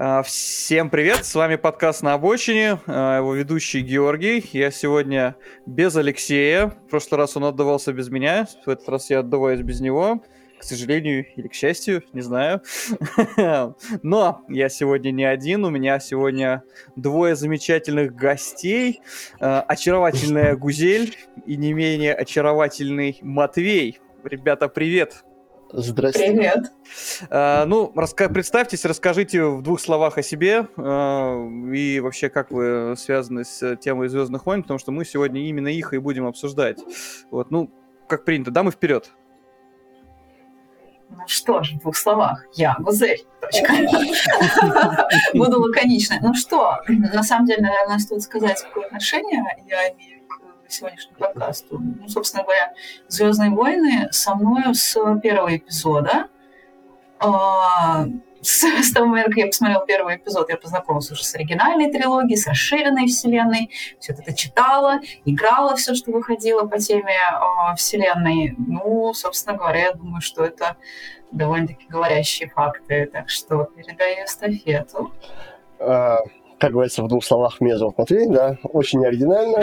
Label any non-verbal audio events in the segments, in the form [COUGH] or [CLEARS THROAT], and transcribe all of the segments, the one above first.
А, всем привет, с вами подкаст «На обочине», а, его ведущий Георгий. Я сегодня без Алексея, в прошлый раз он отдавался без меня, в этот раз я отдуваюсь без него, к сожалению или к счастью, не знаю. [LAUGHS] Но я сегодня не один, у меня сегодня двое замечательных гостей, а, очаровательная Гузель и не менее очаровательный Матвей. Ребята, привет! Здравствуйте. Привет. А, ну, раска- представьтесь, расскажите в двух словах о себе а, и вообще, как вы связаны с темой Звездных войн, потому что мы сегодня именно их и будем обсуждать. Вот, ну, как принято, дамы вперед. Ну что ж, в двух словах. Я Гузель. Точка. Буду лаконичной. Ну что, на самом деле, наверное, стоит сказать, какое отношение я имею сегодняшнему подкасту. Ну, собственно говоря, «Звездные войны» со мной с первого эпизода. А, с, [LAUGHS] с того момента, как я посмотрела первый эпизод, я познакомилась уже с оригинальной трилогией, с расширенной вселенной, все это читала, играла все, что выходило по теме э, вселенной. Ну, собственно говоря, я думаю, что это довольно-таки говорящие факты. Так что передаю эстафету. А, как говорится, в двух словах, меня зовут Матвей, да, очень оригинально.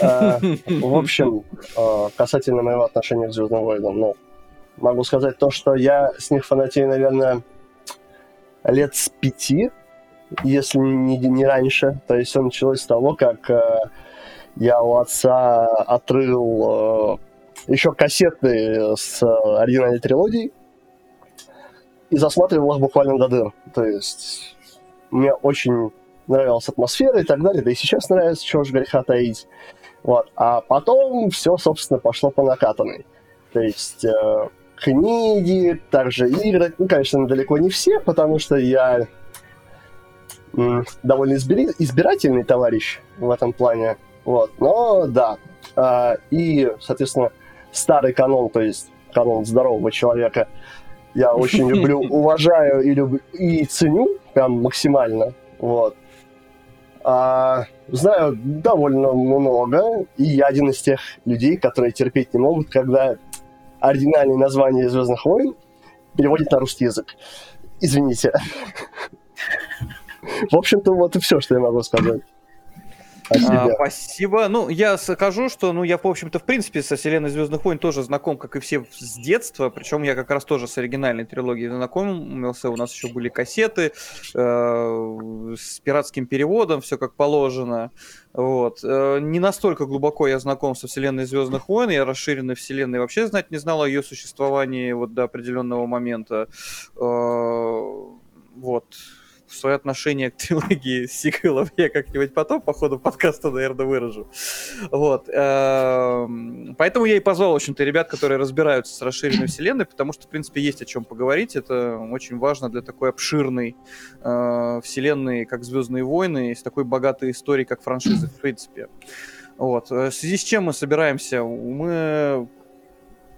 А, в общем, а, касательно моего отношения к Звездным войнам, ну, могу сказать то, что я с них фанатею, наверное, лет с пяти, если не, не раньше. То есть все началось с того, как э, я у отца отрыл э, еще кассеты с оригинальной трилогией и засматривал их буквально до дыр. То есть мне очень нравилась атмосфера и так далее, да и сейчас нравится, чего же греха таить. Вот. А потом все, собственно, пошло по накатанной. То есть э, книги, также игры. Ну, конечно, далеко не все, потому что я м, довольно избири- избирательный товарищ в этом плане. Вот. Но да. Э, и, соответственно, старый канон, то есть канон здорового человека, я очень люблю, [LAUGHS] уважаю и, люб... и ценю прям максимально. Вот. А, знаю довольно много, и я один из тех людей, которые терпеть не могут, когда оригинальное название Звездных войн переводят на русский язык. Извините. [LAUGHS] В общем-то, вот и все, что я могу сказать. А, спасибо. Ну, я скажу, что, ну, я, в общем-то, в принципе, со вселенной Звездных войн тоже знаком, как и все с детства. Причем я как раз тоже с оригинальной трилогией знакомился. У нас еще были кассеты э, с пиратским переводом, все как положено. Вот. Э, не настолько глубоко я знаком со вселенной Звездных войн. Я расширенной вселенной вообще знать не знал о ее существовании вот до определенного момента. Э, вот свое отношение к трилогии [LAUGHS] сиквелов я как-нибудь потом по ходу подкаста, наверное, выражу. Вот. Эм, поэтому я и позвал, в общем-то, ребят, которые разбираются с расширенной вселенной, потому что, в принципе, есть о чем поговорить. Это очень важно для такой обширной э, вселенной, как «Звездные войны», и с такой богатой историей, как франшизы, в принципе. Вот. Э, в связи с чем мы собираемся? Мы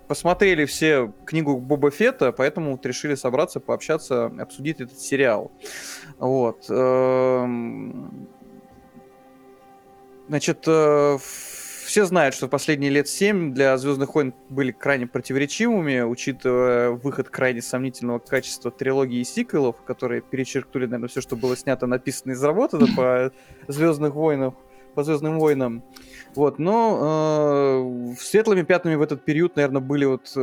посмотрели все книгу Боба Фета, поэтому вот решили собраться, пообщаться, обсудить этот сериал. Вот. Эм, значит, э, все знают, что последние лет семь для Звездных войн были крайне противоречивыми, учитывая выход крайне сомнительного качества трилогии и сиквелов, которые перечеркнули, наверное, все, что было снято, написано и заработано по Звездных войнам, по Звездным войнам. Вот, но э, светлыми пятнами в этот период, наверное, были вот э,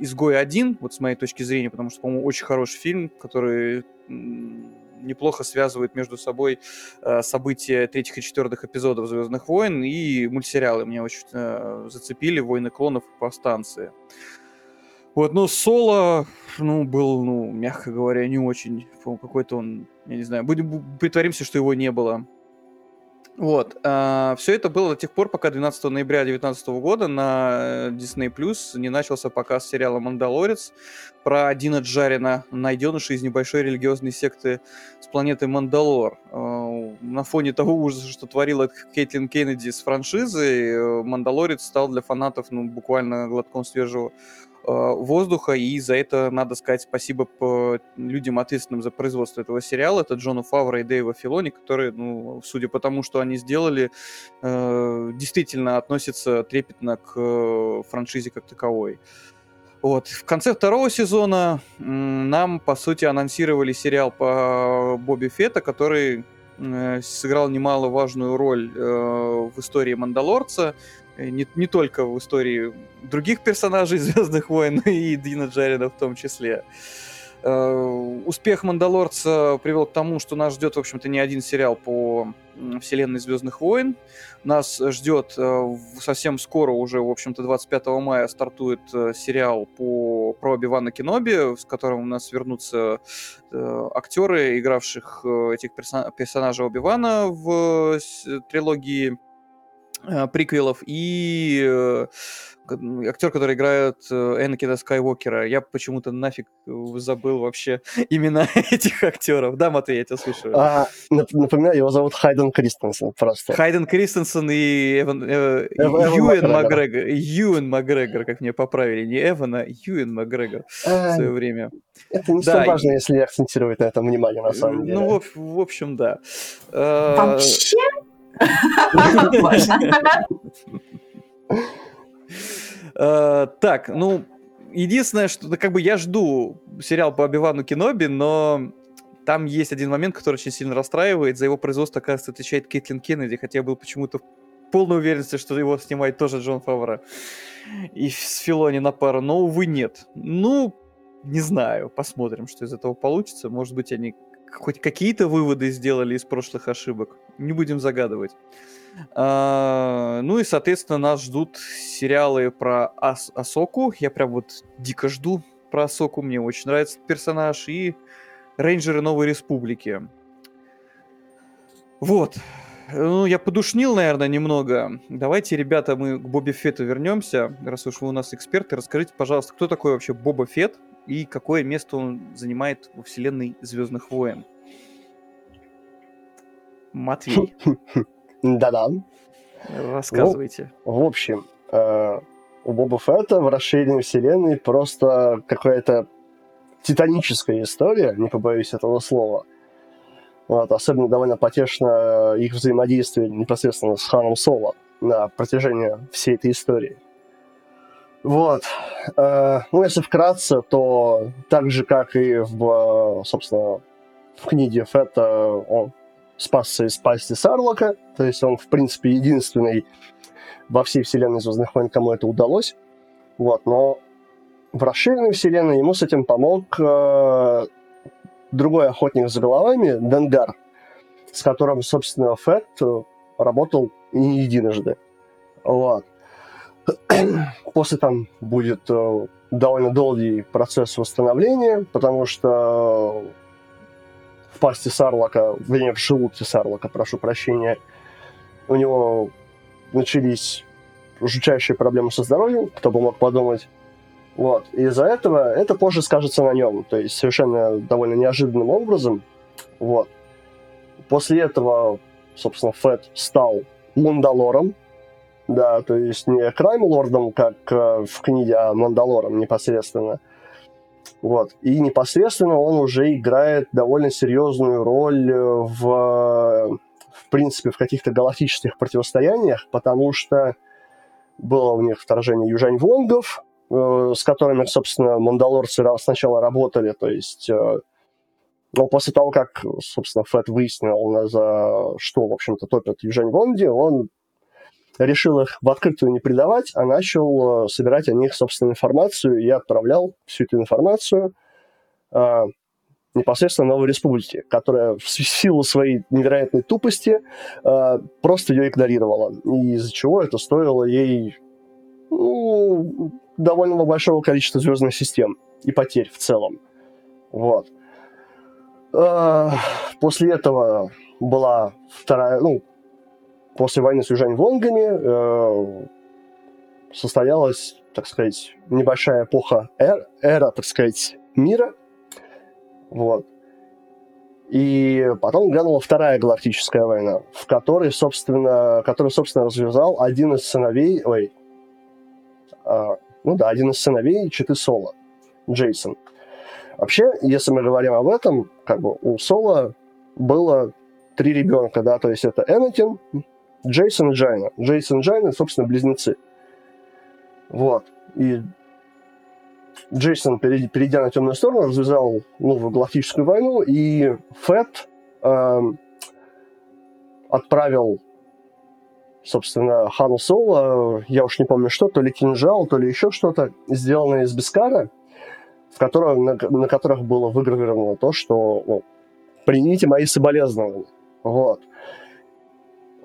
«Изгой один», вот с моей точки зрения, потому что, по-моему, очень хороший фильм, который неплохо связывает между собой э, события третьих и четвертых эпизодов «Звездных войн» и мультсериалы. Меня очень э, зацепили «Войны клонов» и «Повстанцы». Вот, ну, Соло, ну, был, ну, мягко говоря, не очень. Какой-то он, я не знаю, будем притворимся, что его не было. Вот. Э, а, все это было до тех пор, пока 12 ноября 2019 года на Disney Plus не начался показ сериала «Мандалорец» про Дина Джарина, найденыша из небольшой религиозной секты с планеты Мандалор. Э, на фоне того ужаса, что творила Кейтлин Кеннеди с франшизой, э, «Мандалорец» стал для фанатов ну, буквально глотком свежего Э, воздуха, и за это надо сказать спасибо людям, ответственным за производство этого сериала. Это Джону Фавра и Дэйва Филони, которые, ну, судя по тому, что они сделали, э, действительно относятся трепетно к э, франшизе как таковой. Вот. В конце второго сезона нам, по сути, анонсировали сериал по Бобби Фетта, который э, сыграл немаловажную роль э, в истории Мандалорца, не, не только в истории других персонажей [LAUGHS] Звездных войн, и Дина Джарина в том числе. Э, успех Мандалорца привел к тому, что нас ждет, в общем-то, не один сериал по вселенной Звездных войн. Нас ждет э, совсем скоро, уже, в общем-то, 25 мая стартует э, сериал по про Оби-Вана Кеноби, с которым у нас вернутся актеры, игравших этих персонажей Оби-Вана в трилогии приквелов и актер, который играет э, Энакина Скайуокера. Я почему-то нафиг забыл вообще [LAUGHS] имена [LAUGHS] этих актеров. Да, Матвей, я тебя слушаю. А, напоминаю, его зовут Хайден Кристенсен просто. Хайден Кристенсен и Эван, э, Эван Юэн Макгрегор. Юэн Макгрегор, как мне поправили. Не Эван, а Юэн Макгрегор а, в свое время. Это не да, важно, и... если акцентировать на этом внимание, на самом деле. Ну, в, в общем, да. Вообще? Э, так, ну, единственное, что как бы я жду сериал по Оби-Вану Кеноби, но там есть один момент, который очень сильно расстраивает. За его производство, оказывается, отвечает Кейтлин Кеннеди, хотя я был почему-то в полной уверенности, что его снимает тоже Джон Фавра и с Филони на пару, но, увы, нет. Ну, не знаю, посмотрим, что из этого получится. Может быть, они хоть какие-то выводы сделали из прошлых ошибок. Не будем загадывать. А, ну и, соответственно, нас ждут сериалы про Ас Асоку. Я прям вот дико жду про Асоку. Мне очень нравится персонаж. И Рейнджеры Новой Республики. Вот. Ну, я подушнил, наверное, немного. Давайте, ребята, мы к Бобби Фетту вернемся. Раз уж вы у нас эксперты, расскажите, пожалуйста, кто такой вообще Боба Фетт и какое место он занимает во вселенной Звездных войн? Матвей. [LAUGHS] Да-да. Рассказывайте. Ну, в общем, э, у Боба Фетта в расширенной вселенной просто какая-то титаническая история, не побоюсь этого слова. Вот, особенно довольно потешно их взаимодействие непосредственно с Ханом Соло на протяжении всей этой истории. Вот. Э, ну, если вкратце, то так же, как и в, собственно, в книге Фетта, он спасся из пасти Сарлока, то есть он, в принципе, единственный во всей вселенной Звездных войн, кому это удалось. Вот, но в расширенной вселенной ему с этим помог э, другой охотник за головами, Денгар, с которым, собственно, Фет работал не единожды. Вот. [CLEARS THROAT] После там будет э, довольно долгий процесс восстановления, потому что в пасти Сарлока, вернее, в желудке Сарлока, прошу прощения, у него начались жутчайшие проблемы со здоровьем, кто бы мог подумать. Вот. Из-за этого это позже скажется на нем. То есть совершенно довольно неожиданным образом. Вот. После этого, собственно, Фэт стал Мандалором. Да, то есть не Крайм-лордом, как э, в книге, а Мандалором непосредственно. Вот. И непосредственно он уже играет довольно серьезную роль э, в, в принципе, в каких-то галактических противостояниях, потому что было у них вторжение южань вонгов, э, с которыми, собственно, мандалорцы сначала работали, то есть но после того, как, собственно, Фэт выяснил, за что, в общем-то, топят Южань Вонди, он решил их в открытую не предавать, а начал э, собирать о них, собственно, информацию и отправлял всю эту информацию э, непосредственно Новой Республике, которая в силу своей невероятной тупости э, просто ее игнорировала. Из-за чего это стоило ей ну, довольно большого количества звездных систем и потерь в целом. Вот. Э, после этого была вторая, ну, после войны с Южань-Вонгами э, состоялась, так сказать, небольшая эпоха, эр, эра, так сказать, мира. Вот. И потом глянула Вторая Галактическая война, в которой, собственно, которую, собственно, развязал один из сыновей, ой, э, ну да, один из сыновей четы Соло, Джейсон. Вообще, если мы говорим об этом, как бы у Соло было три ребенка, да, то есть это Энакин, Джейсон, Джайна. Джейсон, Джайна, собственно, близнецы. Вот. И Джейсон, перейдя на темную сторону, развязал новую галактическую войну, и Фэт э, отправил, собственно, Хану Соло, я уж не помню что, то ли кинжал, то ли еще что-то, сделанное из Бескара, в котором, на, на которых было выгравировано то, что ну, примите мои соболезнования. Вот.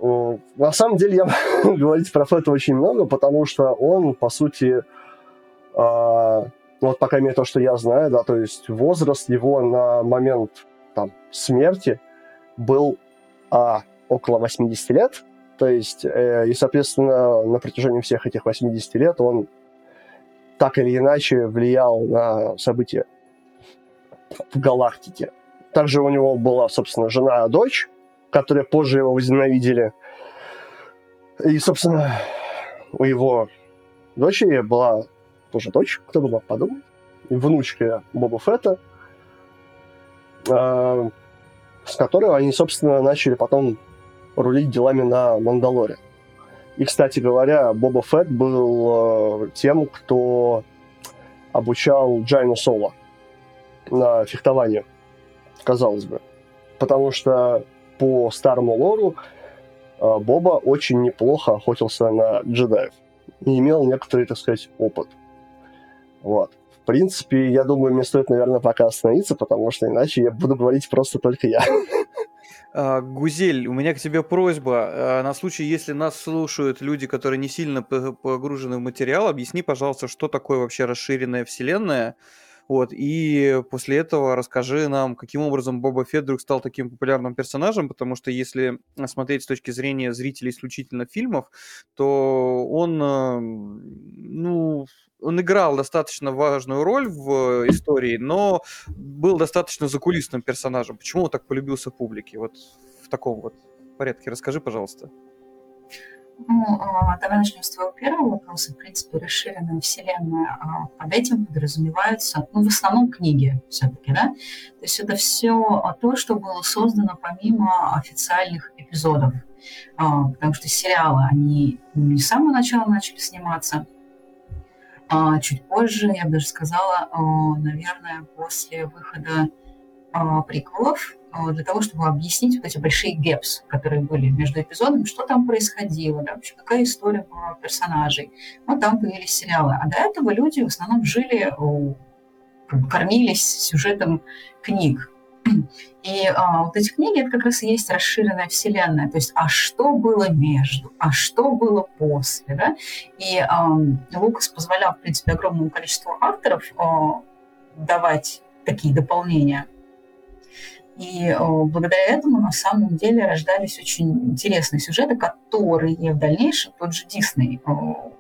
На самом деле я [LAUGHS] говорить про Фэта очень много, потому что он, по сути, э, вот пока крайней то, что я знаю, да, то есть возраст его на момент там, смерти был а, около 80 лет, то есть, э, и, соответственно, на протяжении всех этих 80 лет он так или иначе влиял на события в галактике. Также у него была, собственно, жена и дочь, которые позже его возненавидели. И, собственно, у его дочери была тоже дочь, кто бы мог подумать, внучка Боба Фетта, э, с которой они, собственно, начали потом рулить делами на Мандалоре. И, кстати говоря, Боба Фетт был э, тем, кто обучал Джайну Соло на фехтовании, казалось бы. Потому что по старому лору э, Боба очень неплохо охотился на джедаев и имел некоторый, так сказать, опыт. Вот. В принципе, я думаю, мне стоит, наверное, пока остановиться, потому что иначе я буду говорить просто только я. [LAUGHS] А, Гузель, у меня к тебе просьба. А, на случай, если нас слушают люди, которые не сильно погружены в материал, объясни, пожалуйста, что такое вообще расширенная вселенная. Вот, и после этого расскажи нам, каким образом Боба Фетт вдруг стал таким популярным персонажем, потому что если смотреть с точки зрения зрителей исключительно фильмов, то он, э, ну, он играл достаточно важную роль в истории, но был достаточно закулисным персонажем. Почему он так полюбился публике? Вот в таком вот порядке расскажи, пожалуйста. Ну, а, давай начнем с твоего первого вопроса. В принципе, расширенная вселенная. А, под этим подразумеваются, ну, в основном книги все-таки, да? То есть это все то, что было создано помимо официальных эпизодов. А, потому что сериалы, они не с самого начала начали сниматься, а чуть позже, я бы даже сказала, наверное, после выхода приколов, для того, чтобы объяснить вот эти большие гэпс, которые были между эпизодами, что там происходило, да, вообще какая история была персонажей. Вот там появились сериалы. А до этого люди в основном жили, кормились сюжетом книг. И а, вот эти книги, это как раз и есть расширенная вселенная. То есть, а что было между, а что было после, да? И а, Лукас позволял, в принципе, огромному количеству авторов а, давать такие дополнения. И а, благодаря этому на самом деле рождались очень интересные сюжеты, которые в дальнейшем тот же Дисней, а,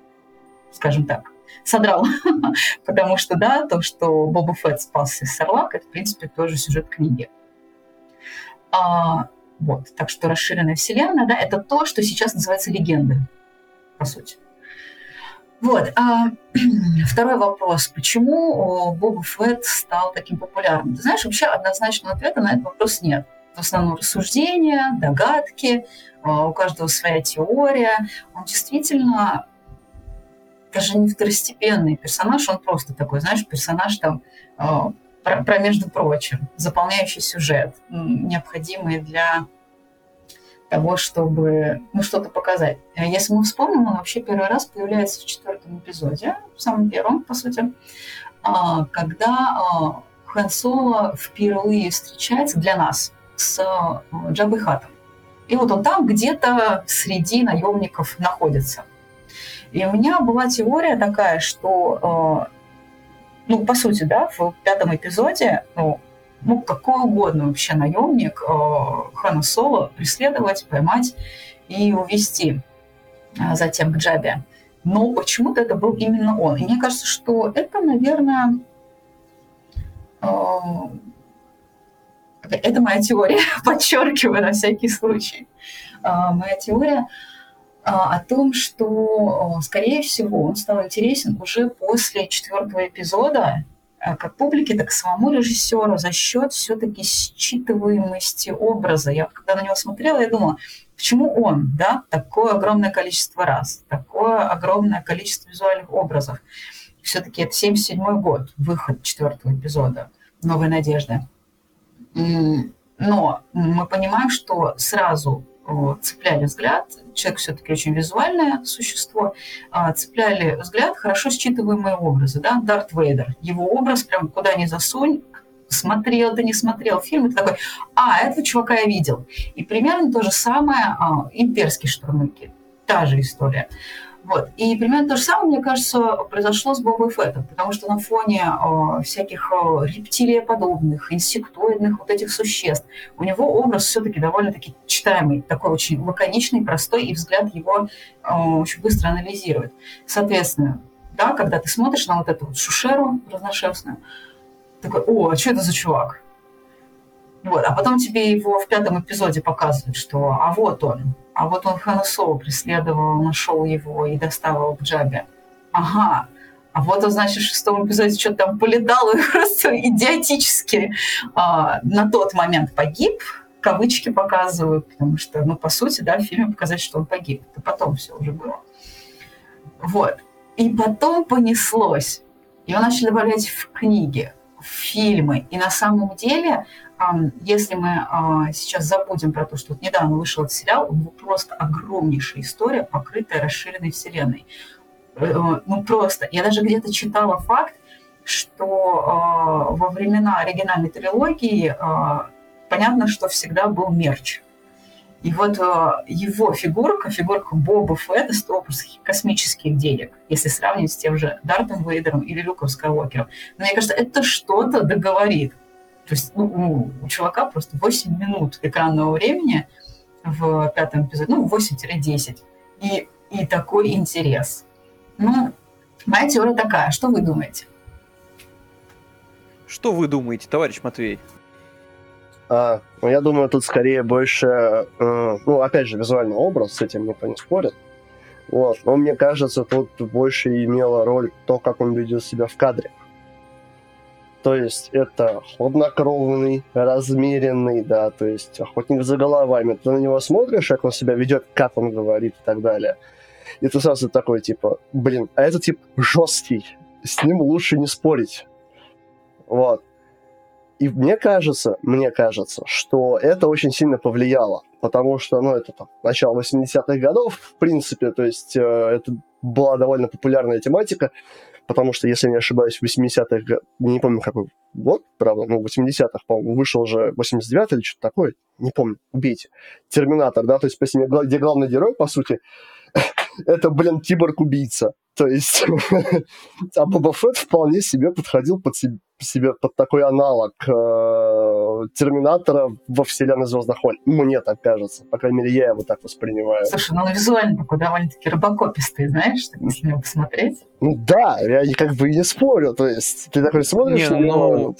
скажем так, содрал. [LAUGHS] Потому что, да, то, что Боба Фетт спасся из Сарлак, это, в принципе, тоже сюжет книги. А, вот, так что расширенная вселенная, да, это то, что сейчас называется легендой, по сути. Вот. А, [CLEARS THROAT] второй вопрос. Почему Боба Фетт стал таким популярным? Ты знаешь, вообще однозначного ответа на этот вопрос нет. В основном рассуждения, догадки, а, у каждого своя теория. Он действительно даже не второстепенный персонаж, он просто такой, знаешь, персонаж там а, про, про между прочим, заполняющий сюжет, необходимый для того, чтобы ну, что-то показать. А если мы вспомним, он вообще первый раз появляется в четвертом эпизоде, в самом первом, по сути, а, когда Хэн Соло впервые встречается для нас с Джабой Хатом. И вот он там где-то среди наемников находится. И у меня была теория такая, что, ну, по сути, да, в пятом эпизоде, ну, ну какой угодно вообще наемник э, Хана Соло преследовать, поймать и увести э, затем к Джабе. Но почему-то это был именно он. И мне кажется, что это, наверное, это моя теория, [LAUGHS] подчеркиваю на всякий случай. Моя теория – о том, что, скорее всего, он стал интересен уже после четвертого эпизода, как публике, так и самому режиссеру за счет все-таки считываемости образа. Я когда на него смотрела, я думала, почему он, да, такое огромное количество раз, такое огромное количество визуальных образов. Все-таки это 77 год, выход четвертого эпизода «Новая надежда». Но мы понимаем, что сразу цепляли взгляд, человек все-таки очень визуальное существо, а, цепляли взгляд хорошо считываемые образы, да, Дарт Вейдер, его образ прям куда ни засунь, смотрел ты не смотрел фильм, и ты такой, а, этого чувака я видел. И примерно то же самое а, имперские штурмовики, та же история. Вот. И примерно то же самое, мне кажется, произошло с Бобой Феттом, потому что на фоне э, всяких э, рептилиоподобных, инсектоидных вот этих существ у него образ все-таки довольно-таки читаемый, такой очень лаконичный, простой, и взгляд его э, очень быстро анализирует. Соответственно, да, когда ты смотришь на вот эту вот шушеру разношерстную, такой, о, а что это за чувак? Вот. А потом тебе его в пятом эпизоде показывают, что а вот он, а вот он Хана преследовал, нашел его и доставил к Джабе. Ага, а вот он, значит, в шестом эпизоде что-то там полетал и [LAUGHS] просто идиотически а, на тот момент погиб, кавычки показывают, потому что, ну, по сути, да, в фильме показать, что он погиб. Это потом все уже было. Вот. И потом понеслось. Его начали добавлять в книги, в фильмы. И на самом деле если мы а, сейчас забудем про то, что вот недавно вышел этот сериал, он был просто огромнейшая история, покрытая расширенной вселенной. Э, э, ну просто, я даже где-то читала факт, что а, во времена оригинальной трилогии а, понятно, что всегда был мерч. И вот его фигурка, фигурка Боба Фетта стоила космических денег, если сравнивать с тем же Дартом Вейдером или Люком Скайуокером. Но мне кажется, это что-то договорит. То есть ну, у чувака просто 8 минут экранного времени в пятом эпизоде, ну, 8-10. И, и такой интерес. Ну, моя теория такая. Что вы думаете? Что вы думаете, товарищ Матвей? А, ну, я думаю, тут скорее больше, э, ну, опять же, визуальный образ, с этим никто не спорит. Вот. Но мне кажется, тут больше имело роль то, как он ведет себя в кадре. То есть это хладнокровный, размеренный, да, то есть охотник за головами. Ты на него смотришь, как он себя ведет, как он говорит и так далее. И ты сразу такой, типа, блин, а этот тип жесткий, с ним лучше не спорить. Вот. И мне кажется, мне кажется, что это очень сильно повлияло, потому что, ну, это там, начало 80-х годов, в принципе, то есть э, это была довольно популярная тематика, потому что, если не ошибаюсь, в 80-х, не помню какой год, правда, ну, в 80-х, по-моему, вышел уже 89-й или что-то такое, не помню, убейте, Терминатор, да, то есть, спасибо, где главный герой, по сути, [LAUGHS] это, блин, киборг-убийца. То есть, [LAUGHS] а Боба Фетт вполне себе подходил под себе, под такой аналог э, Терминатора во вселенной Звездных войн. Мне так кажется. По крайней мере, я его так воспринимаю. Слушай, ну он визуально такой довольно-таки робокопистый, знаешь, если его посмотреть. Ну да, я как бы и не спорю. То есть, ты такой смотришь не, него... Ну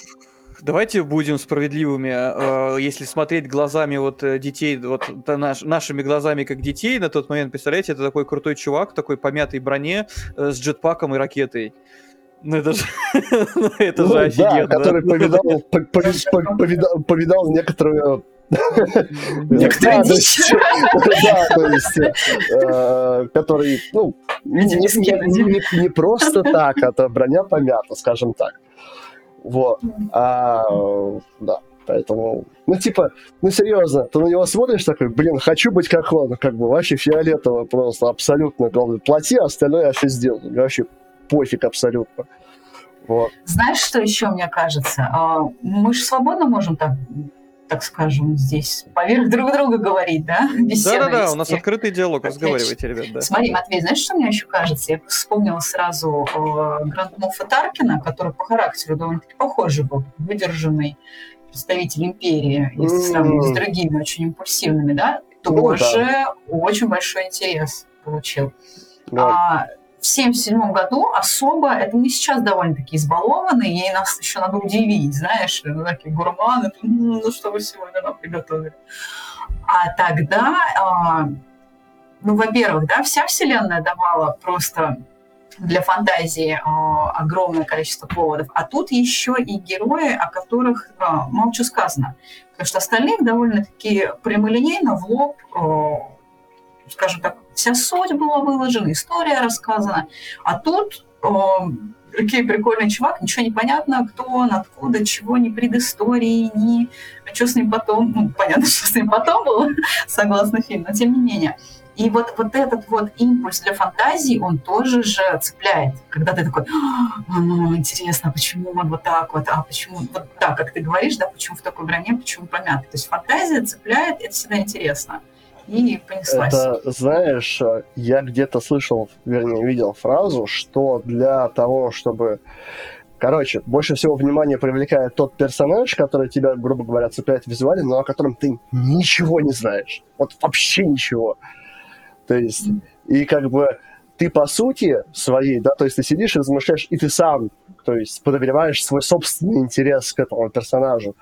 давайте будем справедливыми. А, если смотреть глазами вот э, детей, вот наш, нашими глазами как детей на тот момент, представляете, это такой крутой чувак, такой помятой броне э, с джетпаком и ракетой. Ну это же, [LAUGHS] ну, это ну, же офигенно. Да, который повидал, повидал, повидал некоторую [LAUGHS] Некоторые. [LAUGHS] Да, то есть, э, который, ну, не просто так, это броня помята, скажем так. Вот. А, да. Поэтому, ну, типа, ну, серьезно, ты на него смотришь такой, блин, хочу быть как он, как бы вообще фиолетово просто, абсолютно, главное, плати, а остальное я все сделаю, вообще пофиг абсолютно. Вот. Знаешь, что еще мне кажется? А, мы же свободно можем так так скажем, здесь поверх друг друга говорить, да? [LAUGHS] Да-да-да, у нас открытый диалог, разговаривайте, ребят, да. Смотри, Матвей, знаешь, что мне еще кажется? Я вспомнила сразу э, Гранд Моффа Таркина, который по характеру довольно-таки похожий был, выдержанный представитель империи, если сравнивать с другими очень импульсивными, да, тоже очень большой интерес получил. А, в 1977 году особо, это не сейчас довольно-таки избалованные, и нас еще надо удивить, знаешь, такие гурманы, ну что вы сегодня нам приготовили. А тогда, а, ну, во-первых, да, вся Вселенная давала просто для фантазии а, огромное количество поводов, а тут еще и герои, о которых а, мало что сказано, потому что остальных довольно-таки прямолинейно в лоб скажем так, вся суть была выложена, история рассказана. А тут э, окей, прикольный чувак, ничего не понятно, кто он, откуда, чего, ни предыстории, ни что с ним потом, ну, понятно, [LAUGHS] что с ним потом было, [LAUGHS] согласно фильму, но тем не менее. И вот, вот этот вот импульс для фантазии, он тоже же цепляет. Когда ты такой, «А, ну, интересно, а почему он вот так вот, а почему вот так, как ты говоришь, да, почему в такой броне, почему помят. То есть фантазия цепляет, это всегда интересно. И понеслась. Это, знаешь, я где-то слышал, вернее, видел фразу, что для того, чтобы Короче, больше всего внимания привлекает тот персонаж, который тебя, грубо говоря, цепляет визуально, но о котором ты ничего не знаешь. Вот вообще ничего. То есть, и как бы ты по сути своей, да, то есть ты сидишь и размышляешь, и ты сам, то есть подогреваешь свой собственный интерес к этому персонажу.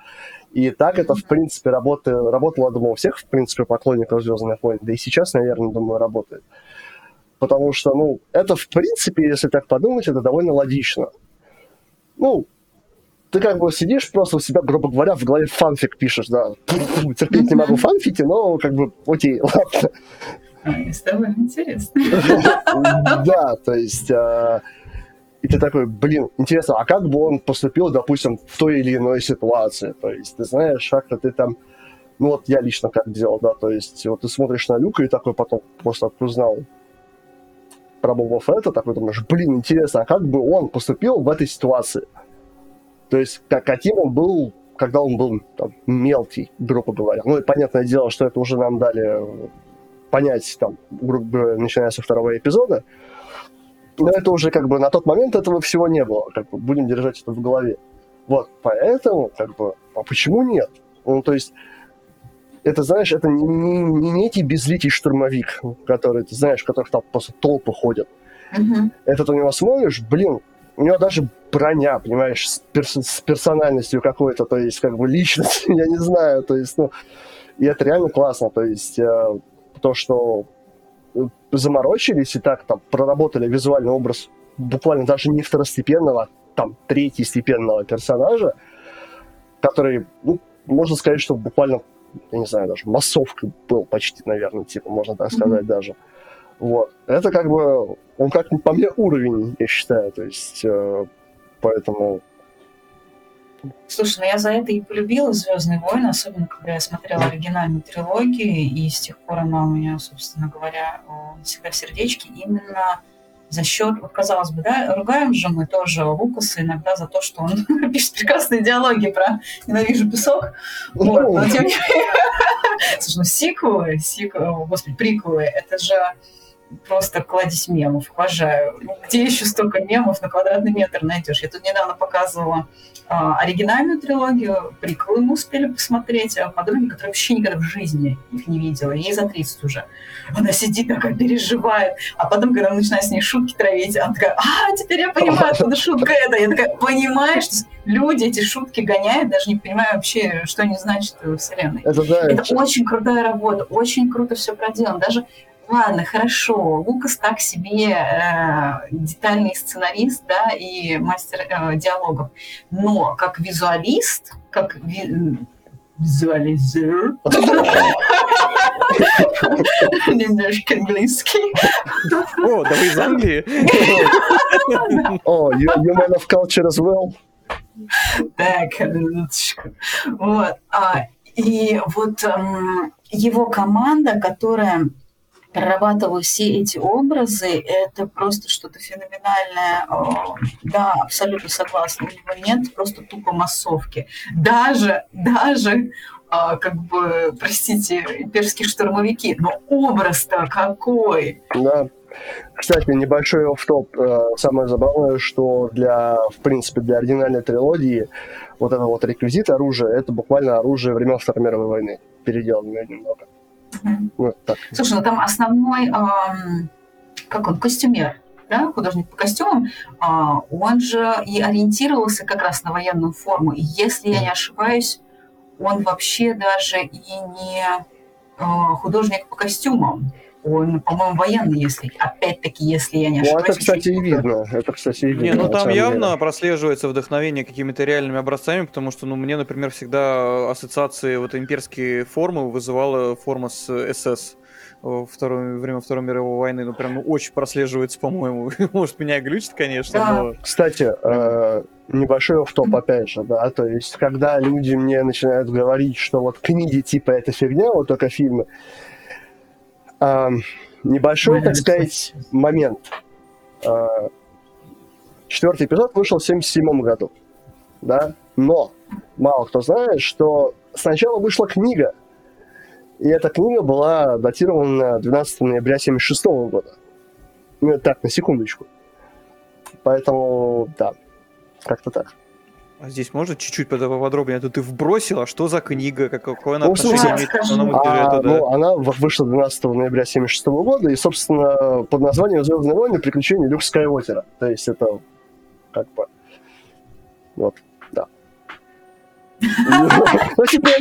И так это, в принципе, работает, работало, думаю, у всех, в принципе, поклонников «Звездных войн», да и сейчас, наверное, думаю, работает. Потому что, ну, это, в принципе, если так подумать, это довольно логично. Ну, ты как бы сидишь просто у себя, грубо говоря, в голове фанфик пишешь, да. [LAUGHS] Терпеть не могу фанфики, но как бы, окей, [LAUGHS] ладно. С тобой интересно. [LAUGHS] Да, то есть... И ты такой, блин, интересно, а как бы он поступил, допустим, в той или иной ситуации? То есть, ты знаешь, как-то ты там... Ну вот я лично как делал, да, то есть вот ты смотришь на Люка и такой потом просто узнал про Боба Фетта, такой думаешь, блин, интересно, а как бы он поступил в этой ситуации? То есть, как, каким он был, когда он был там, мелкий, грубо говоря. Ну и понятное дело, что это уже нам дали понять, там, грубо говоря, начиная со второго эпизода. Но это уже как бы на тот момент этого всего не было. Как бы будем держать это в голове. Вот, поэтому, как бы, а почему нет? Ну, то есть, это, знаешь, это не, не, некий безликий штурмовик, который, ты знаешь, в которых там просто толпы ходят. Mm-hmm. Этот у него смотришь, блин, у него даже броня, понимаешь, с, перс- с персональностью какой-то, то есть, как бы, личность, [LAUGHS] я не знаю, то есть, ну, и это реально классно, то есть, э, то, что заморочились и так там проработали визуальный образ буквально даже не второстепенного, там, третьестепенного персонажа, который, ну, можно сказать, что буквально, я не знаю, даже массовкой был почти, наверное, типа, можно так сказать mm-hmm. даже. Вот. Это как бы, он как по мне уровень, я считаю, то есть, э, поэтому Слушай, ну я за это и полюбила Звездные войны, особенно когда я смотрела оригинальную трилогию, и с тех пор она у меня, собственно говоря, всегда в сердечке именно за счет, вот казалось бы, да, ругаем же мы тоже Лукаса иногда за то, что он [LAUGHS] пишет прекрасные диалоги про «ненавижу песок», вот, но тем не менее, [LAUGHS] слушай, ну сиквелы, сиквелы, господи, приквелы, это же просто кладезь мемов, уважаю. Где еще столько мемов на квадратный метр найдешь? Я тут недавно показывала а, оригинальную трилогию, приквелы мы успели посмотреть, а подруги, которая вообще никогда в жизни их не видела, ей за 30 уже. Она сидит такая, переживает, а потом, когда мы начинаем с ней шутки травить, она такая, а, теперь я понимаю, откуда шутка эта. Я такая, понимаешь, люди эти шутки гоняют, даже не понимая вообще, что они значат в вселенной. Это, да, это очень крутая работа, очень круто все проделано. Даже ладно, хорошо, Лукас так себе э, детальный сценарист, да, и мастер э, диалогов, но как визуалист, как ви визуализер, [LAUGHS] немножко английский. О, да вы из Англии? О, you man of culture as well. Так, вот. А, и вот эм, его команда, которая прорабатываю все эти образы, это просто что-то феноменальное. Да, абсолютно согласна. У него нет просто тупо массовки. Даже, даже а, как бы, простите, имперские штурмовики, но образ-то какой! Да. Кстати, небольшой офф-топ. Э, самое забавное, что для, в принципе, для оригинальной трилогии вот это вот реквизит оружия, это буквально оружие времен Второй мировой войны, переделанное немного. Вот так. Слушай, ну там основной, эм, как он, костюмер, да, художник по костюмам, э, он же и ориентировался как раз на военную форму. И если я не ошибаюсь, он вообще даже и не э, художник по костюмам. Он, по-моему, военный, если, опять-таки, если я не ошибаюсь. Ну, это, кстати, и видно. Это, кстати, и видно. Не, ну там явно деле. прослеживается вдохновение какими-то реальными образцами, потому что, ну, мне, например, всегда ассоциации вот имперские формы вызывала форма с СС во второе, время Второй мировой войны, ну, прям ну, очень прослеживается, по-моему. [LAUGHS] Может, меня глючит, конечно, да. но... Кстати, э, небольшой офф-топ, опять же, да, то есть, когда люди мне начинают говорить, что вот книги типа это фигня, вот только фильмы, небольшой, так сказать, момент. Э, четвертый эпизод вышел в 77 году, да, но мало кто знает, что сначала вышла книга, и эта книга была датирована 12 ноября 1976 года. Ну, так, на секундочку. Поэтому, да, как-то так. А здесь можно чуть-чуть поподробнее? А то ты вбросила, что за книга, какое она ну, отношение имеет к сюжету, а, да? ну, Она вышла 12 ноября 1976 года, и, собственно, под названием «Звездные войны. Приключения Люка Скайуокера». То есть это как бы... Вот. Ну, типа, я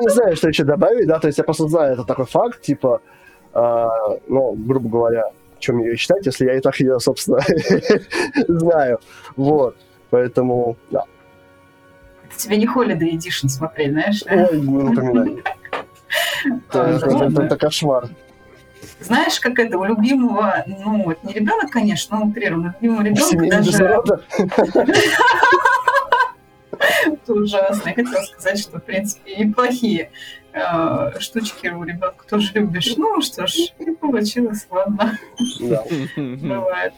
не знаю, что еще добавить, да, то есть я просто знаю, это такой факт, типа, а, ну, грубо говоря, чем ее читать, если я и так ее, собственно, [LAUGHS] знаю. Вот. Поэтому, да. Тебе не Holiday Edition смотреть, знаешь? Ой, не напоминай. [LAUGHS] Это кошмар. Знаешь, как это у любимого, ну, вот не ребенок, конечно, но утрированно, любимого ребенка даже... [LAUGHS] Это ужасно. Я хотела сказать, что, в принципе, неплохие э, штучки у ребенка тоже любишь. Ну, что ж, не получилось, ладно. Бывает.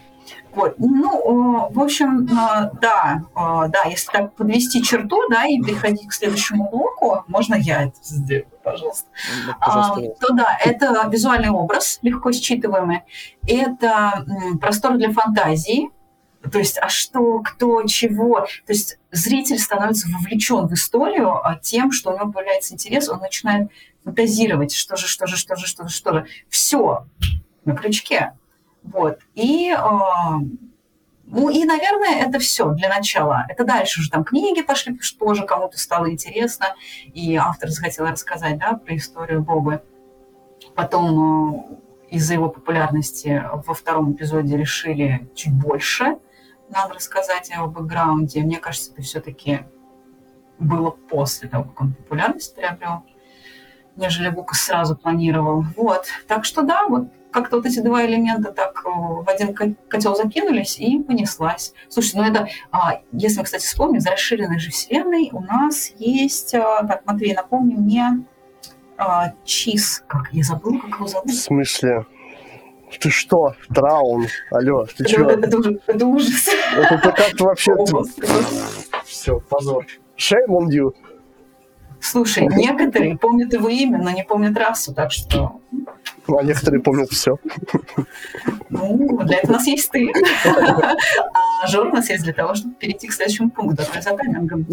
Вот. Ну, в общем, э, да, э, да, если так подвести черту, да, и переходить к следующему блоку, можно я это сделаю, пожалуйста. Ну, пожалуйста. А, то да, это визуальный образ, легко считываемый. Это простор для фантазии, то есть, а что, кто, чего. То есть зритель становится вовлечен в историю а тем, что у него появляется интерес, он начинает фантазировать, что же, что же, что же, что же, что же. Все на крючке. Вот. И, э, ну и, наверное, это все для начала. Это дальше уже там книги пошли, что тоже кому-то стало интересно, и автор захотел рассказать, да, про историю Бобы. Потом э, из-за его популярности во втором эпизоде решили чуть больше – надо рассказать о бэкграунде. Мне кажется, это все-таки было после того, как он популярность приобрел, нежели Лукас сразу планировал. Вот. Так что да, вот как-то вот эти два элемента так э, в один котел закинулись и понеслась. Слушайте, ну это, а, если мы, кстати, вспомним, за расширенной же вселенной у нас есть, а, так, Матвей, напомни мне, а, Чиз, как я забыл, как его зовут. В смысле? Ты что? Траун? Алло, ты что? Это, это, это ужас. Это, это как вообще... Все, позор. Shame on you. Слушай, некоторые помнят его имя, но не помнят расу, так что... Ну, а некоторые помнят все. Ну, для этого у нас есть ты. А Жор у нас есть для того, чтобы перейти к следующему пункту. Давай за таймингом.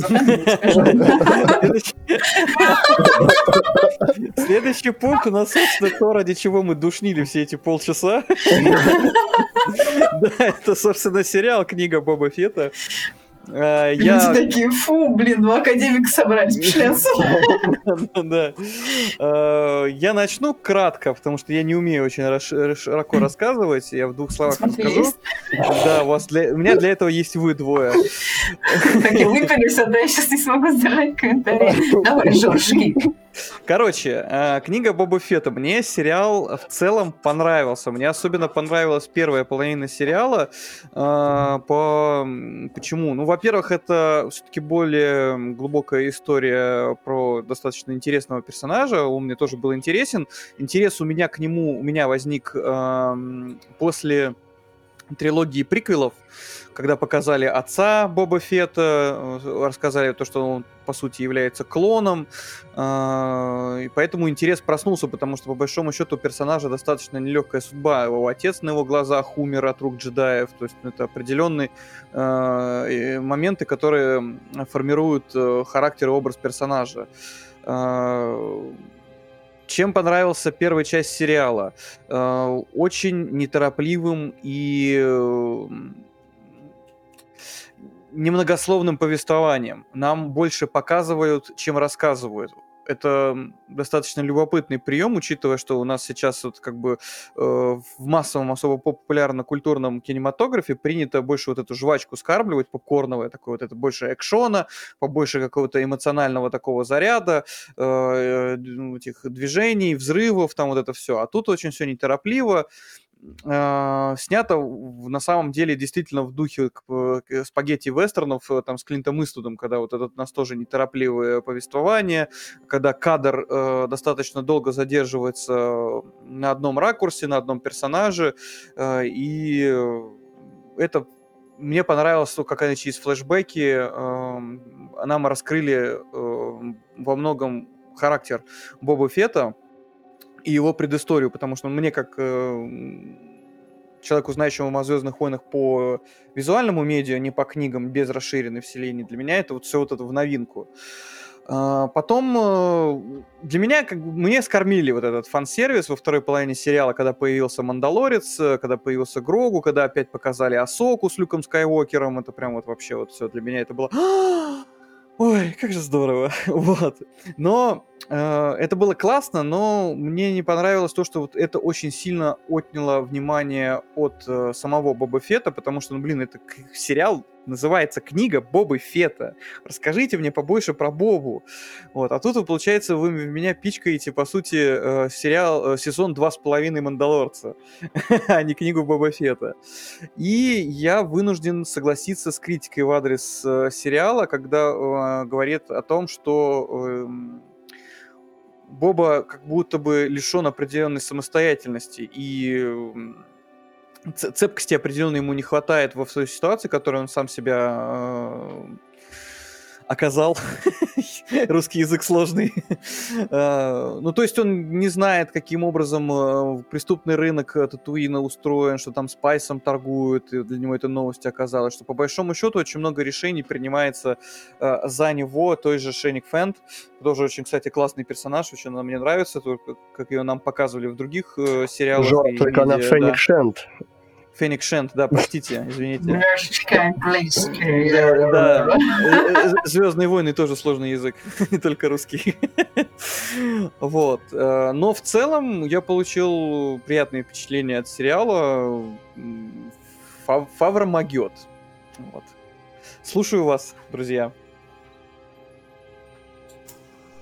Следующий пункт у нас, собственно, то, ради чего мы душнили все эти полчаса. Да, это, собственно, сериал «Книга Боба Фета». Uh, я... такие, фу, блин, два академика собрались. [LAUGHS] Да. А, я начну кратко, потому что я не умею очень широко рассказывать. Я в двух словах расскажу. Да, у вас для... у меня для этого есть вы двое. Так выпилюсь, а да, я сейчас не смогу сдержать комментарии. Давай, Жоржи. Короче, э, книга Боба Фетта. Мне сериал в целом понравился. Мне особенно понравилась первая половина сериала. Э, по... Почему? Ну, во-первых, это все-таки более глубокая история про достаточно интересного персонажа. Он мне тоже был интересен. Интерес у меня к нему у меня возник эм, после трилогии приквелов, когда показали отца Боба Фета, э, рассказали то, что он, по сути, является клоном, э, и поэтому интерес проснулся, потому что, по большому счету, у персонажа достаточно нелегкая судьба. Его отец на его глазах умер от рук джедаев, то есть ну, это определенные э, моменты, которые формируют характер и образ персонажа. Чем понравился первая часть сериала? Очень неторопливым и немногословным повествованием. Нам больше показывают, чем рассказывают. это достаточно любопытный прием, учитывая, что у нас сейчас вот как бы э, в массовом, особо популярно-культурном кинематографе принято больше вот эту жвачку скармливать, попкорновое такое, вот это больше экшона, побольше какого-то эмоционального такого заряда, э, ну, этих движений, взрывов, там вот это все. А тут очень все неторопливо, э, снято на самом деле действительно в духе спагетти-вестернов э, там с Клинтом Иствудом, когда вот это у нас тоже неторопливое повествование, когда кадр э, достаточно долго задерживается на одном ракурсе, на одном персонаже, э, и это мне понравилось, как они через флешбеки э, нам раскрыли э, во многом характер Боба Фета, и его предысторию, потому что мне как э, человеку, знающему о «Звездных войнах» по визуальному медиа, не по книгам, без расширенной вселенной, для меня это вот все вот это в новинку. А, потом э, для меня, как бы, мне скормили вот этот фан-сервис во второй половине сериала, когда появился Мандалорец, э, когда появился Грогу, когда опять показали Асоку с Люком Скайуокером, это прям вот вообще вот все для меня это было Ой, как же здорово. [LAUGHS] вот. Но э, это было классно, но мне не понравилось то, что вот это очень сильно отняло внимание от э, самого Боба Фета, потому что, ну, блин, это сериал называется книга Бобы Фета. Расскажите мне побольше про Бобу. Вот. А тут, получается, вы меня пичкаете, по сути, э, сериал, э, сезон два с половиной Мандалорца, [LAUGHS] а не книгу Боба Фета. И я вынужден согласиться с критикой в адрес э, сериала, когда э, говорит о том, что э, Боба как будто бы лишен определенной самостоятельности и цепкости определенной ему не хватает во той ситуации, которую он сам себя э, оказал. [LAUGHS] Русский язык сложный. Э, [LAUGHS] ну, то есть он не знает, каким образом э, преступный рынок Татуина устроен, что там спайсом торгуют, и для него это новость оказалась, что по большому счету очень много решений принимается за него, той же Шеник Фэнд, тоже очень, кстати, классный персонаж, очень она мне нравится, только как ее нам показывали в других сериалах. Жор, только она Феник Шенд. Феникс Шент, да, простите, извините. Немножечко английский. Да, Звездные войны тоже сложный язык, [LAUGHS] не только русский. Вот. Э, но в целом я получил приятные впечатления от сериала. Фавра Магет. Вот. Слушаю вас, друзья.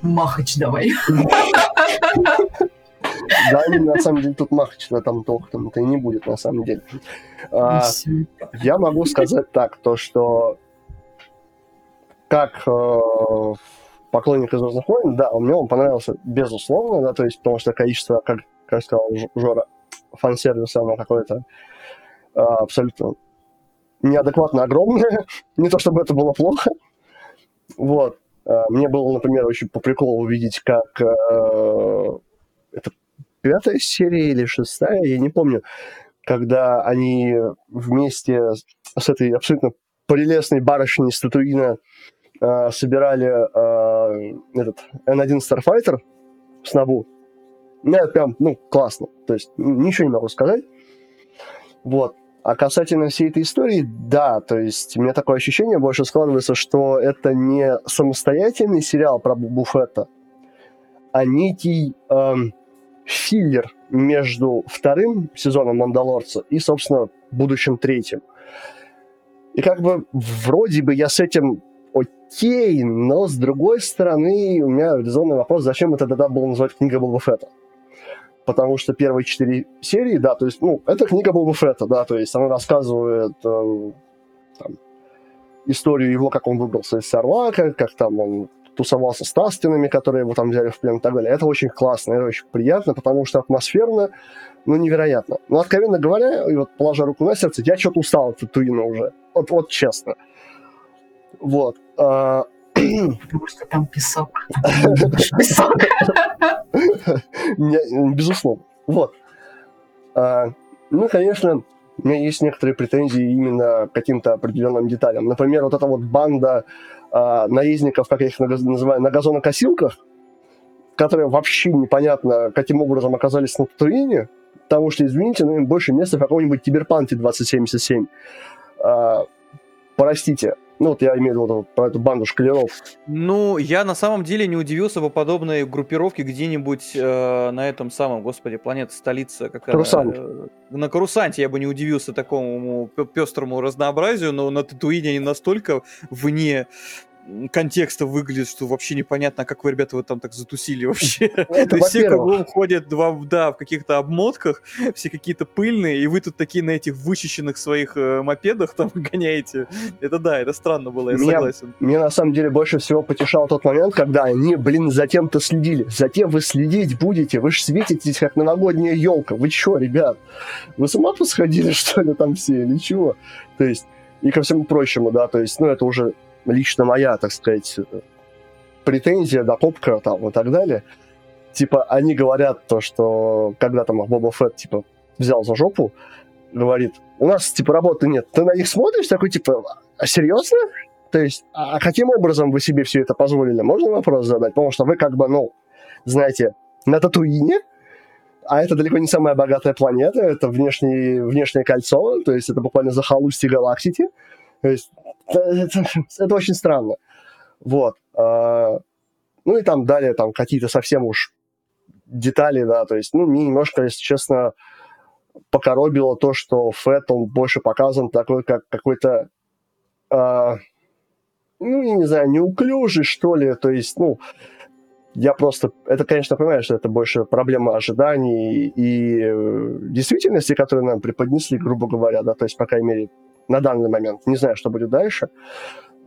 Махач давай. [LAUGHS] Да, на самом деле тут Махач в этом толком-то и не будет, на самом деле. А, я могу сказать так, то что как э, поклонник из «Звездных войн», да, мне он понравился безусловно, да, то есть потому что количество, как, как сказал Жора, фан-сервиса, оно какое-то э, абсолютно неадекватно огромное. [LAUGHS] Не то чтобы это было плохо. Вот. Э, мне было, например, очень по приколу увидеть, как э, это пятая серия или шестая, я не помню, когда они вместе с этой абсолютно прелестной барышней Татуина э, собирали э, этот N1 Starfighter с Набу. Ну, это прям, ну, классно. То есть ничего не могу сказать. Вот. А касательно всей этой истории, да, то есть у меня такое ощущение больше складывается, что это не самостоятельный сериал про Буфета, а некий эм, филлер между вторым сезоном «Мандалорца» и, собственно, будущим третьим. И как бы вроде бы я с этим окей, но с другой стороны у меня резонный вопрос, зачем это тогда было называть книга Боба Фетта? Потому что первые четыре серии, да, то есть, ну, это книга Боба Фетта, да, то есть она рассказывает э, там, историю его, как он выбрался из Сарлака, как там он тусовался с Тастинами, которые его там взяли в плен и так далее. Это очень классно, это очень приятно, потому что атмосферно, ну, невероятно. Но, откровенно говоря, и вот положа руку на сердце, я что-то устал от Татуина уже. Вот, вот честно. Вот. А, [CLEARS THROAT] потому что там песок. Песок. Безусловно. Вот. А, ну, конечно, у меня есть некоторые претензии именно к каким-то определенным деталям. Например, вот эта вот банда э, наездников, как я их называю, на газонокосилках, которые вообще непонятно, каким образом оказались на Татуине, потому что, извините, но им больше места в каком-нибудь Киберпанке 2077. Э, простите, Ну, вот я имею в виду про эту банду шкалеров. Ну, я на самом деле не удивился бы подобной группировке где-нибудь э, на этом самом, господи, планета, столица какая Карусант. Э, на Карусанте я бы не удивился такому пестрому разнообразию, но на Татуине они настолько вне контекста выглядит, что вообще непонятно, как вы, ребята, вы там так затусили вообще. [LAUGHS] Это, То есть все кругом ходят два, да, в каких-то обмотках, [LAUGHS] все какие-то пыльные, и вы тут такие на этих вычищенных своих э, мопедах там [LAUGHS] гоняете. Это да, это странно было, я Меня- согласен. Мне на самом деле больше всего потешал тот момент, когда они, блин, затем-то следили. Затем вы следить будете, вы же светитесь, как новогодняя елка. Вы чё, ребят? Вы с ума посходили, что ли, там все, или чего? То есть, и ко всему прочему, да, то есть, ну, это уже лично моя, так сказать, э, претензия до Попка там и так далее. Типа, они говорят то, что когда там Боба Фетт, типа, взял за жопу, говорит, у нас, типа, работы нет. Ты на них смотришь, такой, типа, а серьезно? То есть, а а каким образом вы себе все это позволили? Можно вопрос задать? Потому что вы как бы, ну, знаете, на Татуине, а это далеко не самая богатая планета, это внешнее, внешнее кольцо, то есть это буквально захолустье галактики. То есть это, это- очень странно. Вот. А, Ну и там далее там какие-то совсем уж детали, да, то есть, ну, мне немножко, если честно, покоробило то, что Фэт, он больше показан такой, как какой-то, а, ну, я не знаю, неуклюжий, что ли, то есть, ну, я просто, это, конечно, понимаю, что это больше проблема ожиданий и э, действительности, которые нам преподнесли, грубо говоря, да, то есть, по крайней мере, на данный момент. Не знаю, что будет дальше.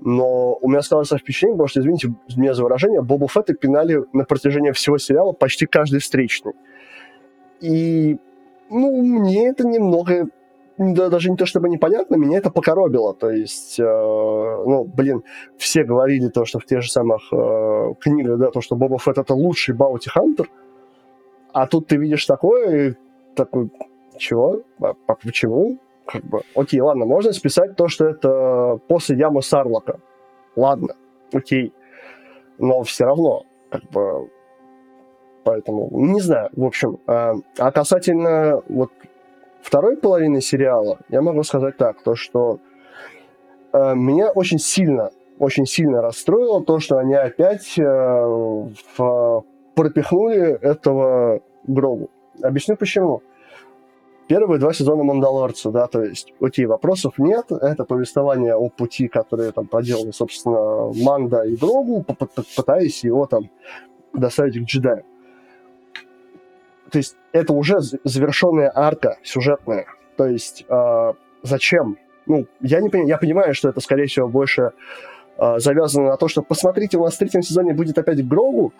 Но у меня складывается впечатление, потому что, извините меня за выражение, Бобу Фетта пинали на протяжении всего сериала почти каждый встречный. И, ну, мне это немного, да, даже не то чтобы непонятно, меня это покоробило. То есть, э, ну, блин, все говорили то, что в тех же самых э, книгах, да, то, что Боба Фетт это лучший баунти хантер, а тут ты видишь такое, и такой, чего? А, а почему? Как бы, окей, ладно, можно списать то, что это после ямы Сарлока. Ладно, окей. Но все равно, как бы, поэтому, не знаю, в общем. А, а касательно вот второй половины сериала, я могу сказать так, то, что э, меня очень сильно, очень сильно расстроило то, что они опять э, в- пропихнули этого Грогу. Объясню почему. Первые два сезона Мандалорца, да, то есть, окей, вопросов нет, это повествование о пути, которые там проделали, собственно, Манда и п- пытаясь его там доставить к джедаю. То есть это уже завершенная арка сюжетная. То есть э, зачем? Ну, я не понимаю, я понимаю, что это, скорее всего, больше э, завязано на то, что посмотрите, у нас в третьем сезоне будет опять Грогу,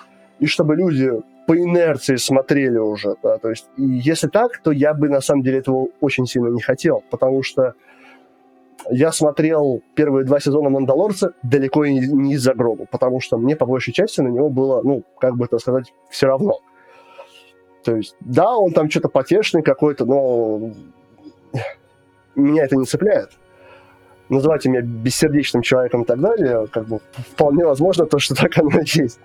и чтобы люди по инерции смотрели уже, да, то есть, и если так, то я бы на самом деле этого очень сильно не хотел, потому что я смотрел первые два сезона «Мандалорца» далеко не из-за Грогу, потому что мне по большей части на него было, ну, как бы это сказать, все равно. То есть, да, он там что-то потешный какой-то, но меня это не цепляет. Называйте меня бессердечным человеком и так далее, как бы вполне возможно то, что так оно и есть.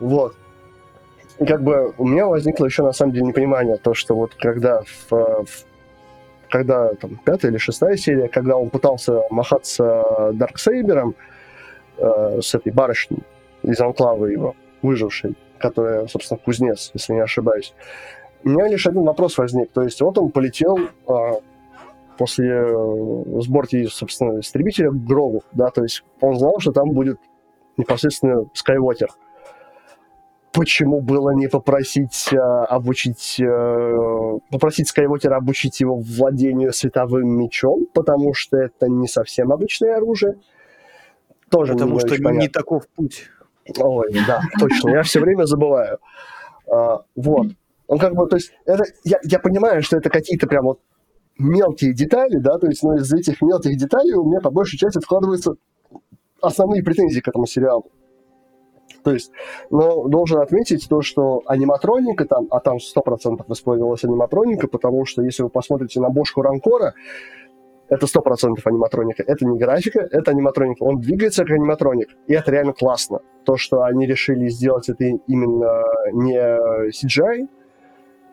Вот. И как бы у меня возникло еще на самом деле непонимание, то, что вот когда в, в- когда там пятая или шестая серия, когда он пытался махаться Дарксейбером э, с этой барышней из Анклава его, выжившей, которая, собственно, кузнец, если не ошибаюсь, у меня лишь один вопрос возник. То есть вот он полетел э, после э, сборки, собственно, истребителя к Грову, да, то есть он знал, что там будет непосредственно Скайуокер почему было не попросить э, обучить, э, попросить Скайуокера обучить его владению световым мечом, потому что это не совсем обычное оружие. Тоже Потому что очень не понятно. таков путь. Ой, да, точно, я все время забываю. А, вот. Он как бы, то есть, это, я, я понимаю, что это какие-то прям вот мелкие детали, да, то есть, ну, из этих мелких деталей у меня по большей части вкладываются основные претензии к этому сериалу. То есть, но должен отметить то, что аниматроника там, а там 100% использовалась аниматроника, потому что если вы посмотрите на бошку Ранкора, это 100% аниматроника. Это не графика, это аниматроника. Он двигается как аниматроник, и это реально классно. То, что они решили сделать это именно не CGI,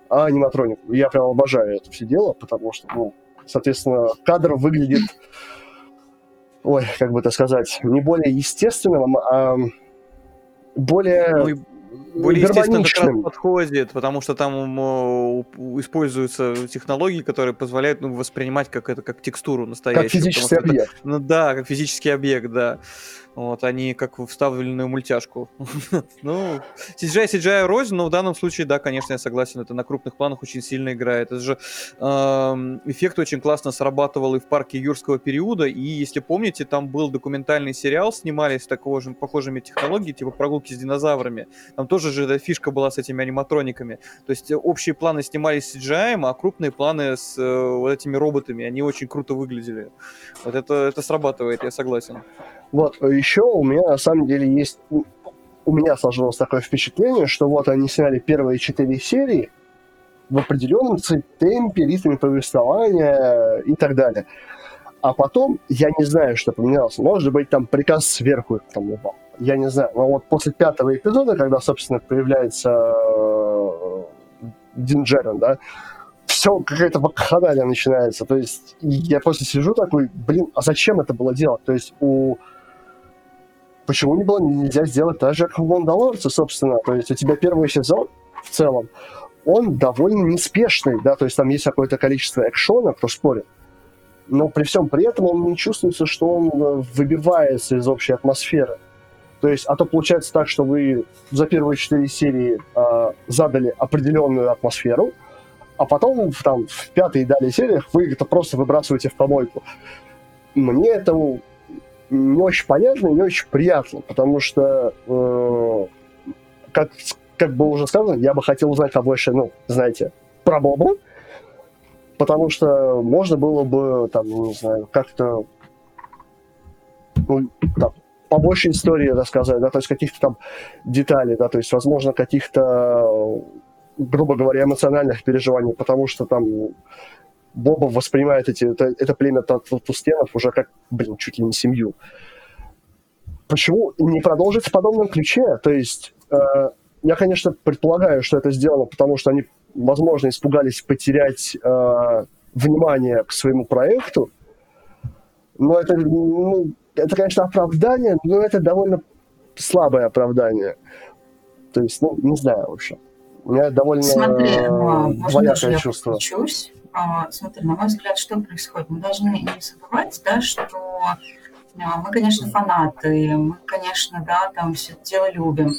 а аниматроник. Я прям обожаю это все дело, потому что, ну, соответственно, кадр выглядит ой, как бы это сказать, не более естественным, а более ну, более естественно как раз подходит, потому что там используются технологии, которые позволяют ну, воспринимать как это как текстуру настоящую. Как физический объект. Это, ну да, как физический объект, да. Вот, они как вставленную мультяшку. [LAUGHS] ну, CGI, CGI рознь, но в данном случае, да, конечно, я согласен, это на крупных планах очень сильно играет. Это же э, эффект очень классно срабатывал и в парке юрского периода, и, если помните, там был документальный сериал, снимались такого же, похожими технологиями, типа прогулки с динозаврами. Там тоже же фишка была с этими аниматрониками. То есть э, общие планы снимались с CGI, а крупные планы с э, вот этими роботами, они очень круто выглядели. Вот это, это срабатывает, я согласен. Вот, еще у меня на самом деле есть... У меня сложилось такое впечатление, что вот они сняли первые четыре серии в определенном темпе, ритме повествования и так далее. А потом, я не знаю, что поменялось. Может быть, там приказ сверху там упал. Я не знаю. Но вот после пятого эпизода, когда, собственно, появляется э, Дин Джерен, да, все, какая-то вакханалия начинается. То есть я просто сижу такой, блин, а зачем это было делать? То есть у почему не было нельзя сделать так же, как в Мандалорце, собственно. То есть у тебя первый сезон в целом, он довольно неспешный, да, то есть там есть какое-то количество экшона, кто спорит. Но при всем при этом он не чувствуется, что он э, выбивается из общей атмосферы. То есть, а то получается так, что вы за первые четыре серии э, задали определенную атмосферу, а потом в, там, в пятой и далее сериях вы это просто выбрасываете в помойку. Мне это не очень понятно и не очень приятно, потому что, э, как, как бы уже сказано, я бы хотел узнать побольше, ну, знаете, про Бобу, потому что можно было бы, там, не знаю, как-то ну, там, побольше истории рассказать, да, то есть каких-то там деталей, да, то есть, возможно, каких-то, грубо говоря, эмоциональных переживаний, потому что там Боба воспринимает эти, это, это племя Тустенов уже как, блин, чуть ли не семью. Почему не продолжить в подобном ключе? То есть э, я, конечно, предполагаю, что это сделано, потому что они, возможно, испугались потерять э, внимание к своему проекту, но это, ну, это, конечно, оправдание, но это довольно слабое оправдание. То есть, ну, не знаю, в общем. У меня довольно Смотри, двоякое чувство. Включусь. А, смотри, на мой взгляд, что происходит? Мы должны не забывать, да, что а, мы, конечно, фанаты, мы, конечно, да, там все это дело любим.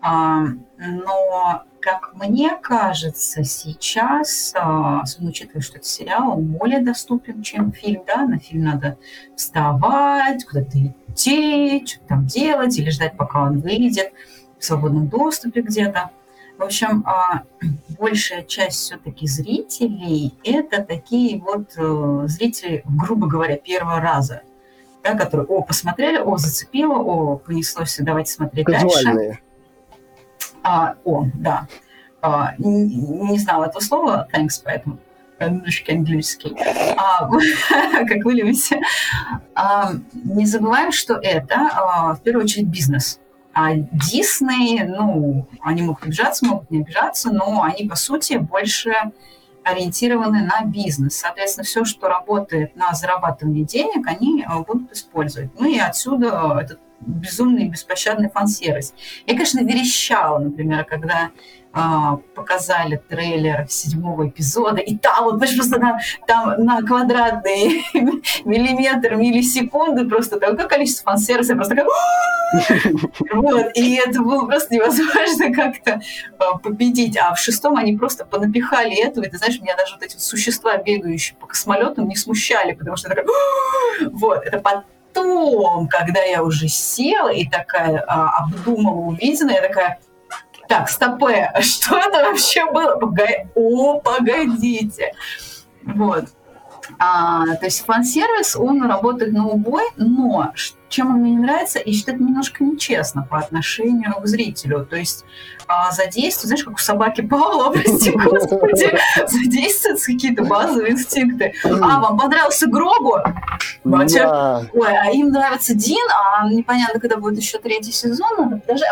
А, но, как мне кажется, сейчас, особенно учитывая, что это сериал, он более доступен, чем фильм, да, на фильм надо вставать, куда-то идти, что-то там делать или ждать, пока он выйдет в свободном доступе где-то. В общем, а, [CLEARS THROAT] большая часть все-таки зрителей – это такие вот э, зрители, грубо говоря, первого раза, да, которые, о, посмотрели, о, зацепило, о, понеслось, давайте смотреть дальше. А, о, да. А, не, не знала этого слова, thanks, поэтому немножко английский, а, [LAUGHS] как вы любите. А, не забываем, что это а, в первую очередь бизнес – а Дисней, ну, они могут обижаться, могут не обижаться, но они, по сути, больше ориентированы на бизнес. Соответственно, все, что работает на зарабатывание денег, они э, будут использовать. Ну и отсюда этот безумный беспощадный фан-сервис. Я, конечно, верещала, например, когда а, показали трейлер седьмого эпизода, и там вот просто на, там на квадратный [LAUGHS] миллиметр, миллисекунды просто такое количество фан-сервиса, просто как... вот, и это было просто невозможно [LAUGHS] как-то а, победить. А в шестом они просто понапихали этого, и ты знаешь, меня даже вот эти существа, бегающие по космолетам, не смущали, потому что такая... вот, это потом, когда я уже села и такая а, обдумала увиденное, я такая, так, стопе, [LAUGHS] что это вообще было? Погоди, о, погодите. Вот. А, то есть фан-сервис, он работает на убой, но чем он мне не нравится, я считаю, это немножко нечестно по отношению к зрителю. То есть а, задействуют, знаешь, как у собаки Павла, [LAUGHS] прости господи, задействуются какие-то базовые инстинкты. А, вам понравился Гробу? Батя, ой, а им нравится Дин, а непонятно, когда будет еще третий сезон, даже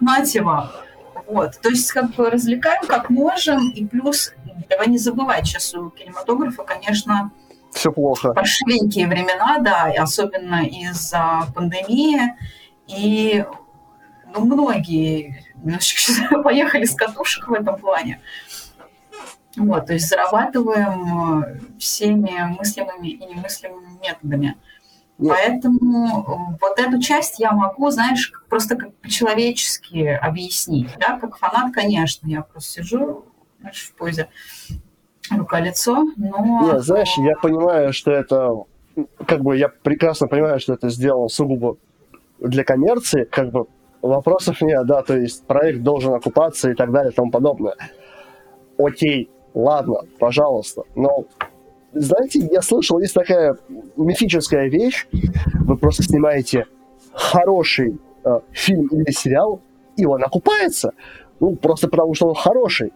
мать его. Вот. То есть как бы развлекаем как можем, и плюс давай не забывать, сейчас у кинематографа, конечно, все плохо. Паршивенькие времена, да, и особенно из-за пандемии. И ну, многие немножечко [LAUGHS] поехали с катушек в этом плане. Вот, то есть зарабатываем э, всеми мыслимыми и немыслимыми методами. Нет. Поэтому вот эту часть я могу, знаешь, просто как по-человечески объяснить. Да? Как фанат, конечно, я просто сижу знаешь, в позе рука-лицо, но... Нет, знаешь, я понимаю, что это... Как бы я прекрасно понимаю, что это сделано сугубо для коммерции, как бы вопросов нет, да, то есть проект должен окупаться и так далее и тому подобное. Окей, ладно, пожалуйста, но знаете, я слышал, есть такая мифическая вещь, вы просто снимаете хороший э, фильм или сериал, и он окупается, ну, просто потому что он хороший.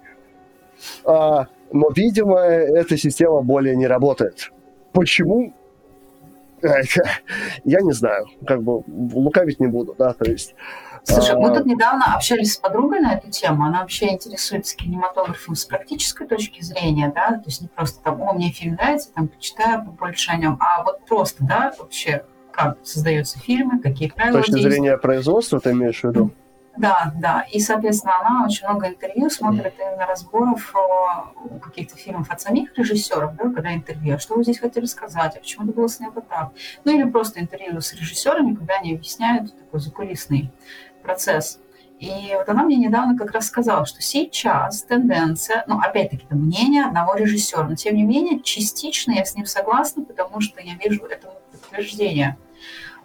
А, но, видимо, эта система более не работает. Почему? [LAUGHS] Я не знаю, как бы лукавить не буду, да, то есть Слушай, мы тут недавно общались с подругой на эту тему. Она вообще интересуется кинематографом с практической точки зрения, да, то есть не просто там, о, мне фильм нравится, там, почитаю побольше о нем, а вот просто, да, вообще, как создаются фильмы, какие правила С точки зрения производства ты имеешь в виду? Да, да. И, соответственно, она очень много интервью смотрит именно разборов каких-то фильмов от самих режиссеров, да, когда интервью, а что вы здесь хотели сказать, а почему это было снято так. Ну или просто интервью с режиссерами, когда они объясняют такой закулисный процесс. И вот она мне недавно как раз сказала, что сейчас тенденция, ну, опять-таки, это мнение одного режиссера, но тем не менее, частично я с ним согласна, потому что я вижу этому подтверждение.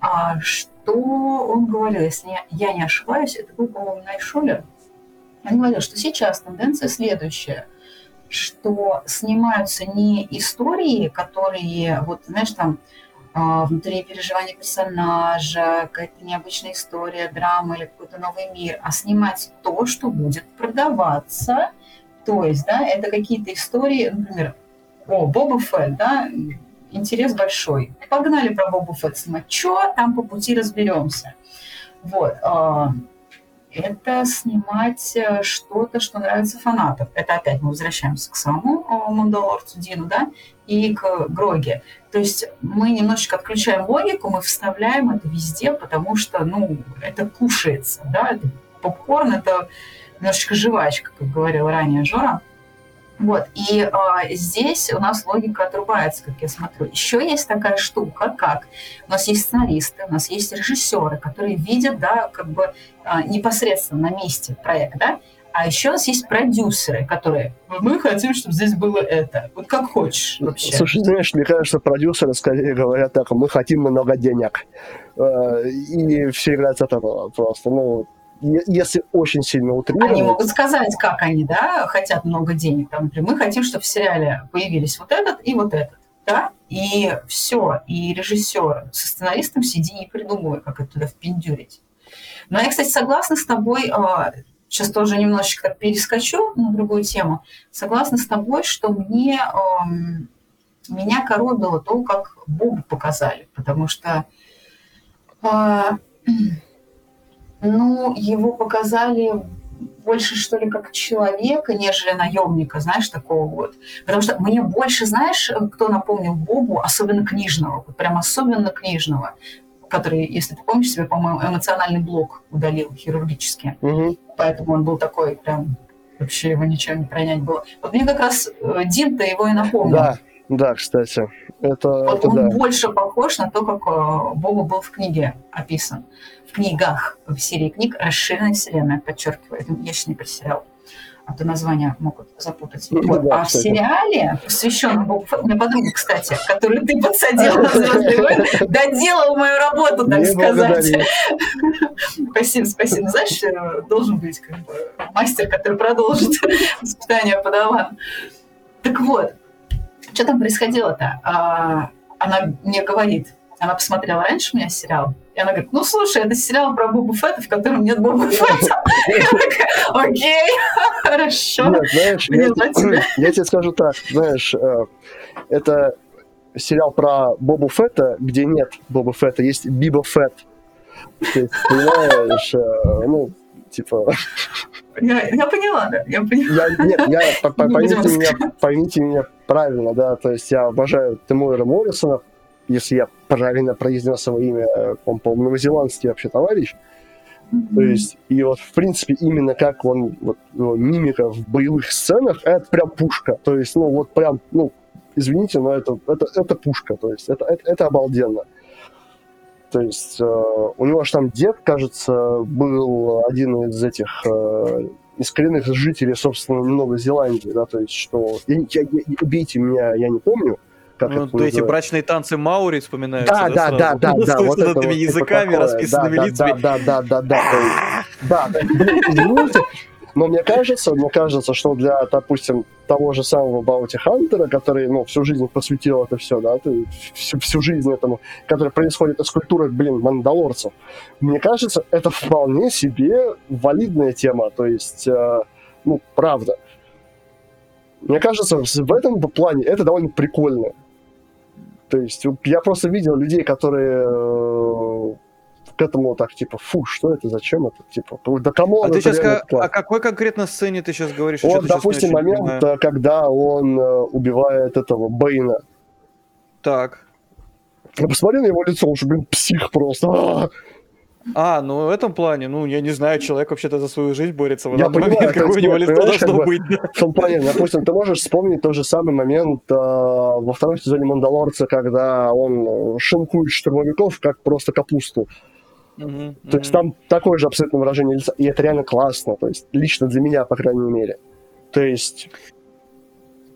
А, что он говорил, если я не ошибаюсь, это был, по-моему, Найшулер. Он говорил, что сейчас тенденция следующая, что снимаются не истории, которые, вот, знаешь, там, а, внутри переживания персонажа, какая-то необычная история, драма или какой-то новый мир, а снимать то, что будет продаваться. То есть, да, это какие-то истории, например, о, Боба Фетт, да, интерес большой. Погнали про Боба Фетт. Что там по пути разберемся. Вот. А, это снимать э, что-то, что нравится фанатам. Это опять мы возвращаемся к самому Мандалорцу Дину, да, и к Гроге. То есть мы немножечко отключаем логику, мы вставляем это везде, потому что, ну, это кушается, да, это попкорн, это немножечко жвачка, как говорил ранее Жора. Вот, и а, здесь у нас логика отрубается, как я смотрю. Еще есть такая штука, как у нас есть сценаристы, у нас есть режиссеры, которые видят, да, как бы а, непосредственно на месте проект, да, а еще у нас есть продюсеры, которые мы хотим, чтобы здесь было это. Вот как хочешь вообще. Слушай, знаешь, мне кажется, продюсеры скорее говорят так, мы хотим много денег. Э, и все играют от этого просто. Ну, если очень сильно утрировать... Они могут сказать, как они, да, хотят много денег. Там, например, мы хотим, чтобы в сериале появились вот этот и вот этот. Да? И все. И режиссер со сценаристом сиди и придумывай, как это туда впендюрить. Но я, кстати, согласна с тобой, а, сейчас тоже немножечко перескочу на другую тему. Согласна с тобой, что мне меня коробило то, как Бобу показали, потому что а, ну, его показали больше, что ли, как человека, нежели наемника, знаешь, такого вот. Потому что мне больше, знаешь, кто напомнил Бобу, особенно книжного, вот прям особенно книжного, который, если ты помнишь себе, по-моему, эмоциональный блок удалил хирургически. Угу. Поэтому он был такой прям вообще его ничем не пронять было. Вот мне как раз э, Дин-то его и напомнил. Да, да, кстати. Это, вот это он да. больше похож на то, как э, Боба был в книге описан книгах, в серии книг «Расширенная вселенная», подчеркиваю, я сейчас не про сериал, а то названия могут запутать. Ну, вот. да, а в сериале, посвященном Богу меня подруга, кстати, которую ты подсадила [LAUGHS] на «Звездные войны», доделал мою работу, так сказать. [LAUGHS] Спасибо, спасибо. Знаешь, э, должен быть как бы мастер, который продолжит [LAUGHS] воспитание подавана. Так вот, что там происходило-то? А, она мне говорит, она посмотрела раньше у меня сериал, и она говорит, ну, слушай, это сериал про Боба Фетта, в котором нет Боба Фетта. Окей, хорошо. Я тебе скажу так, знаешь, э, это сериал про Боба Фетта, где нет Боба Фетта, есть Биба Фетт. Ты понимаешь, э, ну, типа... Я, я поняла, да, я поняла. Я, нет, я, [LAUGHS] по- поймите, меня, поймите меня правильно, да, то есть я обожаю Тимура Моррисона, если я правильно произнес его имя, э, он, по-моему, новозеландский вообще товарищ, то есть, и вот, в принципе, именно как он, вот, его мимика в боевых сценах, это прям пушка, то есть, ну, вот прям, ну, извините, но это, это, это пушка, то есть, это, это, это обалденно. То есть, э, у него же там дед, кажется, был один из этих, э, из коренных жителей, собственно, Новой Зеландии, да, то есть, что, я, я- я- убейте меня, я не помню, как Ну, это то эти называется. брачные танцы Маури вспоминаются. Да, да, да, да, да, С вот это типа языками, расписанными да, лицами. Да, да, да, да, да. Да, блин, извините, но мне кажется, мне кажется, что для, допустим, того же самого Баути Хантера, который, ну, всю жизнь посвятил это все, да, есть всю, всю жизнь этому, который происходит из культуры, блин, мандалорцев, мне кажется, это вполне себе валидная тема, то есть, э, ну, правда. Мне кажется, в этом плане это довольно прикольно. То есть я просто видел людей, которые э, к этому так, типа, фу, что это, зачем это, типа, да кому А ты сейчас о какой конкретно сцене ты сейчас говоришь? Вот, допустим, момент, понимаю. э, когда он э, убивает этого Бэйна. Так. Я посмотри на его лицо, он же, блин, псих просто. А! А, ну в этом плане, ну, я не знаю, человек вообще-то за свою жизнь борется. В Я понимаю, момент, какое у него лицо должно как бы- быть. В том плане, допустим, ты можешь вспомнить тот же самый момент э, во втором сезоне «Мандалорца», когда он э, шинкует штурмовиков как просто капусту. Мгм, То есть там такое же абсолютно выражение лица, и это реально классно, то есть лично для меня, по крайней мере. То есть,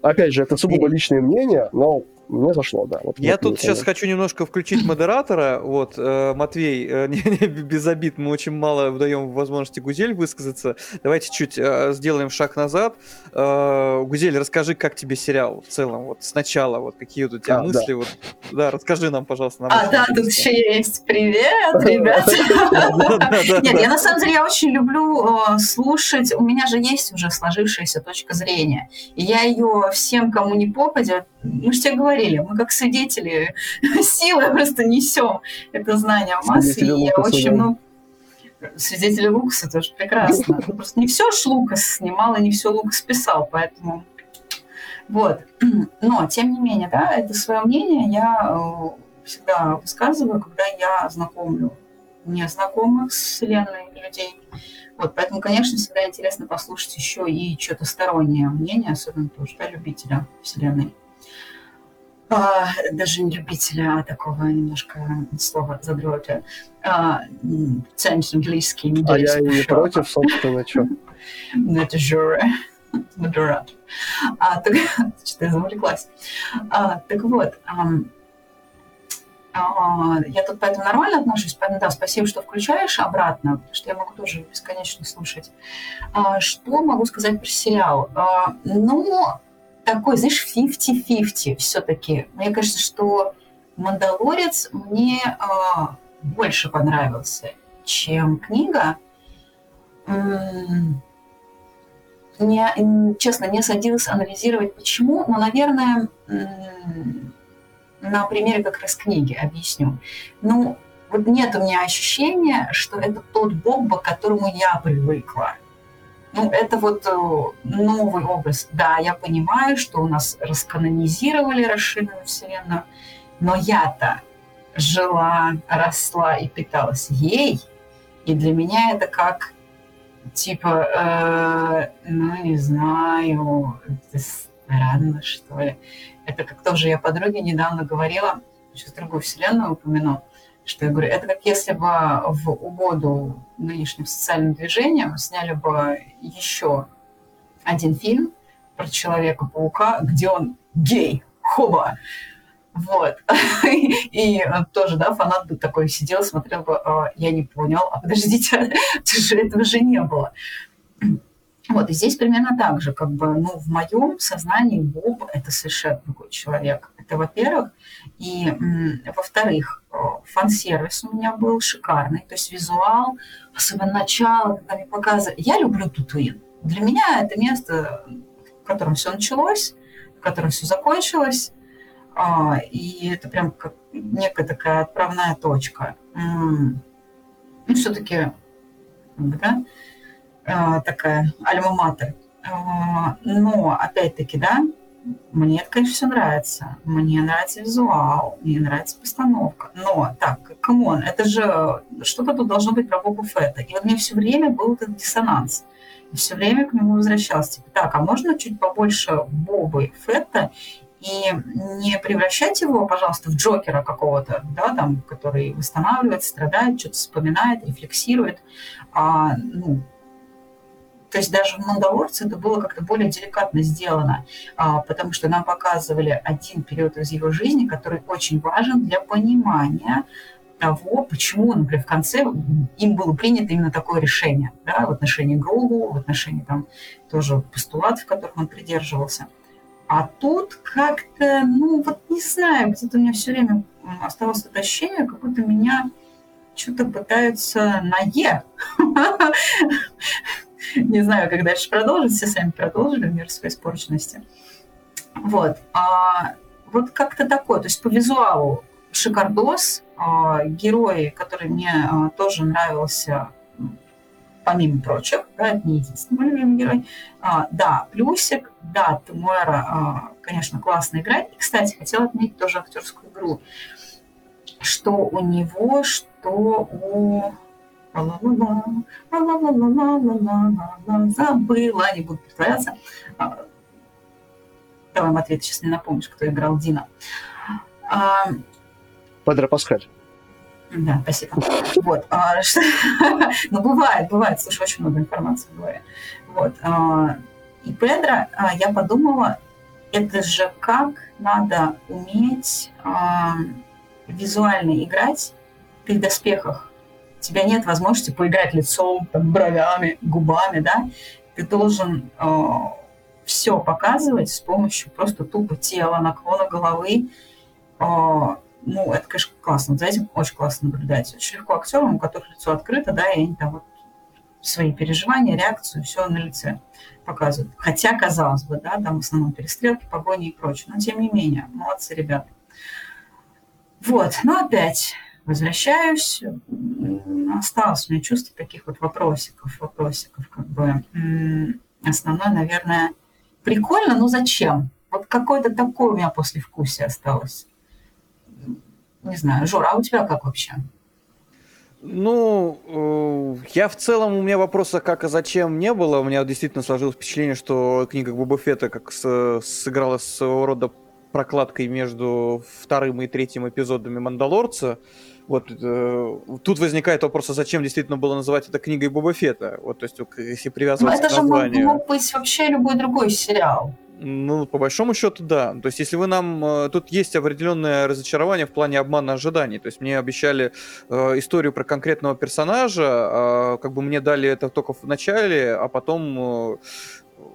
опять же, это сугубо личное мнение, но мне зашло, да. Вот, Я вот тут мне сейчас хочу немножко включить модератора. Вот, э, Матвей, э, [LAUGHS] не, не, без обид, мы очень мало даем возможности Гузель высказаться. Давайте чуть э, сделаем шаг назад. Э, Гузель, расскажи, как тебе сериал в целом, вот сначала, вот какие вот у тебя А, мысли. Вот, да, расскажи нам, пожалуйста. нам А, да, тут еще есть. Привет, ребята. Да-да-да-да. Нет, я на самом деле я очень люблю э, слушать. У меня же есть уже сложившаяся точка зрения. И я ее всем, кому не попадет, мы же тебе говорили, мы как свидетели [LAUGHS] силы просто несем это знание в массы. Свидетели И я очень да. много свидетели Лукаса тоже прекрасно. [LAUGHS] Просто не все ж Лукас снимал, и не все Лукас писал, поэтому вот. [CLEARS THROAT] Но, тем не менее, да, это свое мнение я э, всегда высказываю, когда я знакомлю незнакомых с Вселенной людей. Вот, поэтому, конечно, всегда интересно послушать еще и что-то стороннее мнение, особенно тоже, да, любителя Вселенной. А, даже не любителя, а такого немножко слова задрота. А, м, ценит английский, не А я и не против, собственно, что. [LAUGHS] ну, это же модератор. [LAUGHS] А, так, [LAUGHS] что-то я завлеклась. А, так вот, а, я тут поэтому нормально отношусь, поэтому да, спасибо, что включаешь обратно, потому что я могу тоже бесконечно слушать. А, что могу сказать про сериал? А, ну, такой, знаешь, 50-50 все-таки. Мне кажется, что «Мандалорец» мне а, больше понравился, чем книга. Не, честно, не садилась анализировать, почему, но, наверное, на примере как раз книги объясню. Ну, вот нет у меня ощущения, что это тот Бобба, к которому я привыкла. Ну, это вот э, новый образ. Да, я понимаю, что у нас расканонизировали расширенную вселенную, но я-то жила, росла и питалась ей, и для меня это как типа, э, ну, не знаю, это странно, что ли. Это как тоже я подруге недавно говорила, сейчас другую вселенную упомяну, что я говорю, это как если бы в угоду нынешним социальным движениям сняли бы еще один фильм про Человека-паука, где он гей, хоба. Вот. [LAUGHS] И тоже, да, фанат бы такой сидел, смотрел бы, «А, я не понял, а подождите, [LAUGHS] это же этого же не было. [CLEARS THROAT] Вот, и здесь примерно так же, как бы, ну, в моем сознании Боб – это совершенно другой человек. Это, во-первых. И, во-вторых, фан-сервис у меня был шикарный. То есть визуал, особенно начало, когда мне показывали. Я люблю Тутуин. Для меня это место, в котором все началось, в котором все закончилось. А, и это прям как некая такая отправная точка. Ну, все-таки, да, а, такая альма-матер. А, но, опять-таки, да, мне это, конечно, все нравится. Мне нравится визуал, мне нравится постановка. Но, так, come on, это же что-то тут должно быть про Бобу Фетта. И вот мне все время был этот диссонанс. И все время к нему возвращалась. Типа, так, а можно чуть побольше Бобы Фетта и не превращать его, пожалуйста, в Джокера какого-то, да, там, который восстанавливает, страдает, что-то вспоминает, рефлексирует, а, ну, то есть даже в «Мандалорце» это было как-то более деликатно сделано, а, потому что нам показывали один период из его жизни, который очень важен для понимания того, почему, например, в конце им было принято именно такое решение да, в отношении Грогу, в отношении там тоже постулатов, которых он придерживался. А тут как-то, ну вот не знаю, где-то у меня все время оставалось это ощущение, как будто меня что-то пытаются на «е». [LAUGHS] [LAUGHS] Не знаю, как дальше продолжить. Все сами продолжили мир своей испорченности. Вот. А, вот как-то такое. То есть по визуалу шикардос. А, герой, который мне а, тоже нравился, помимо прочих, да, это не единственный мой любимый герой. А, да, плюсик, да, Тимуэра, а, конечно, классно играет. И, кстати, хотела отметить тоже актерскую игру. Что у него, что у забыла, не буду притворяться. Давай, Матвей, ты сейчас не напомнишь, кто играл Дина. Педро Паскаль. Да, спасибо. Вот. А, что... [LAUGHS] ну, бывает, бывает. Слушай, очень много информации бывает. Вот. А, и Педро, а, я подумала, это же как надо уметь а, визуально играть при доспехах тебя нет возможности поиграть лицом, там, бровями, губами, да, ты должен э, все показывать с помощью просто тупо тела, наклона головы. Э, ну, это, конечно, классно. За этим очень классно наблюдать. Очень легко актерам, у которых лицо открыто, да, и они там вот свои переживания, реакцию, все на лице показывают. Хотя, казалось бы, да, там в основном перестрелки, погони и прочее. Но тем не менее, молодцы ребята. Вот, но опять возвращаюсь, осталось у меня чувство таких вот вопросиков, вопросиков, как бы. Основное, наверное, прикольно, но зачем? Вот какое-то такое у меня послевкусие осталось. Не знаю, Жора, а у тебя как вообще? Ну, э, я в целом, у меня вопроса как и зачем не было. У меня действительно сложилось впечатление, что книга Боба Фетта как с, сыграла своего рода прокладкой между вторым и третьим эпизодами «Мандалорца». Вот э, тут возникает вопрос, а зачем действительно было называть это книгой Боба Фетта? Вот, то есть, если привязываться Но это к названию. же мог быть вообще любой другой сериал. Ну, по большому счету, да. То есть, если вы нам... Э, тут есть определенное разочарование в плане обмана ожиданий. То есть, мне обещали э, историю про конкретного персонажа, э, как бы мне дали это только в начале, а потом э,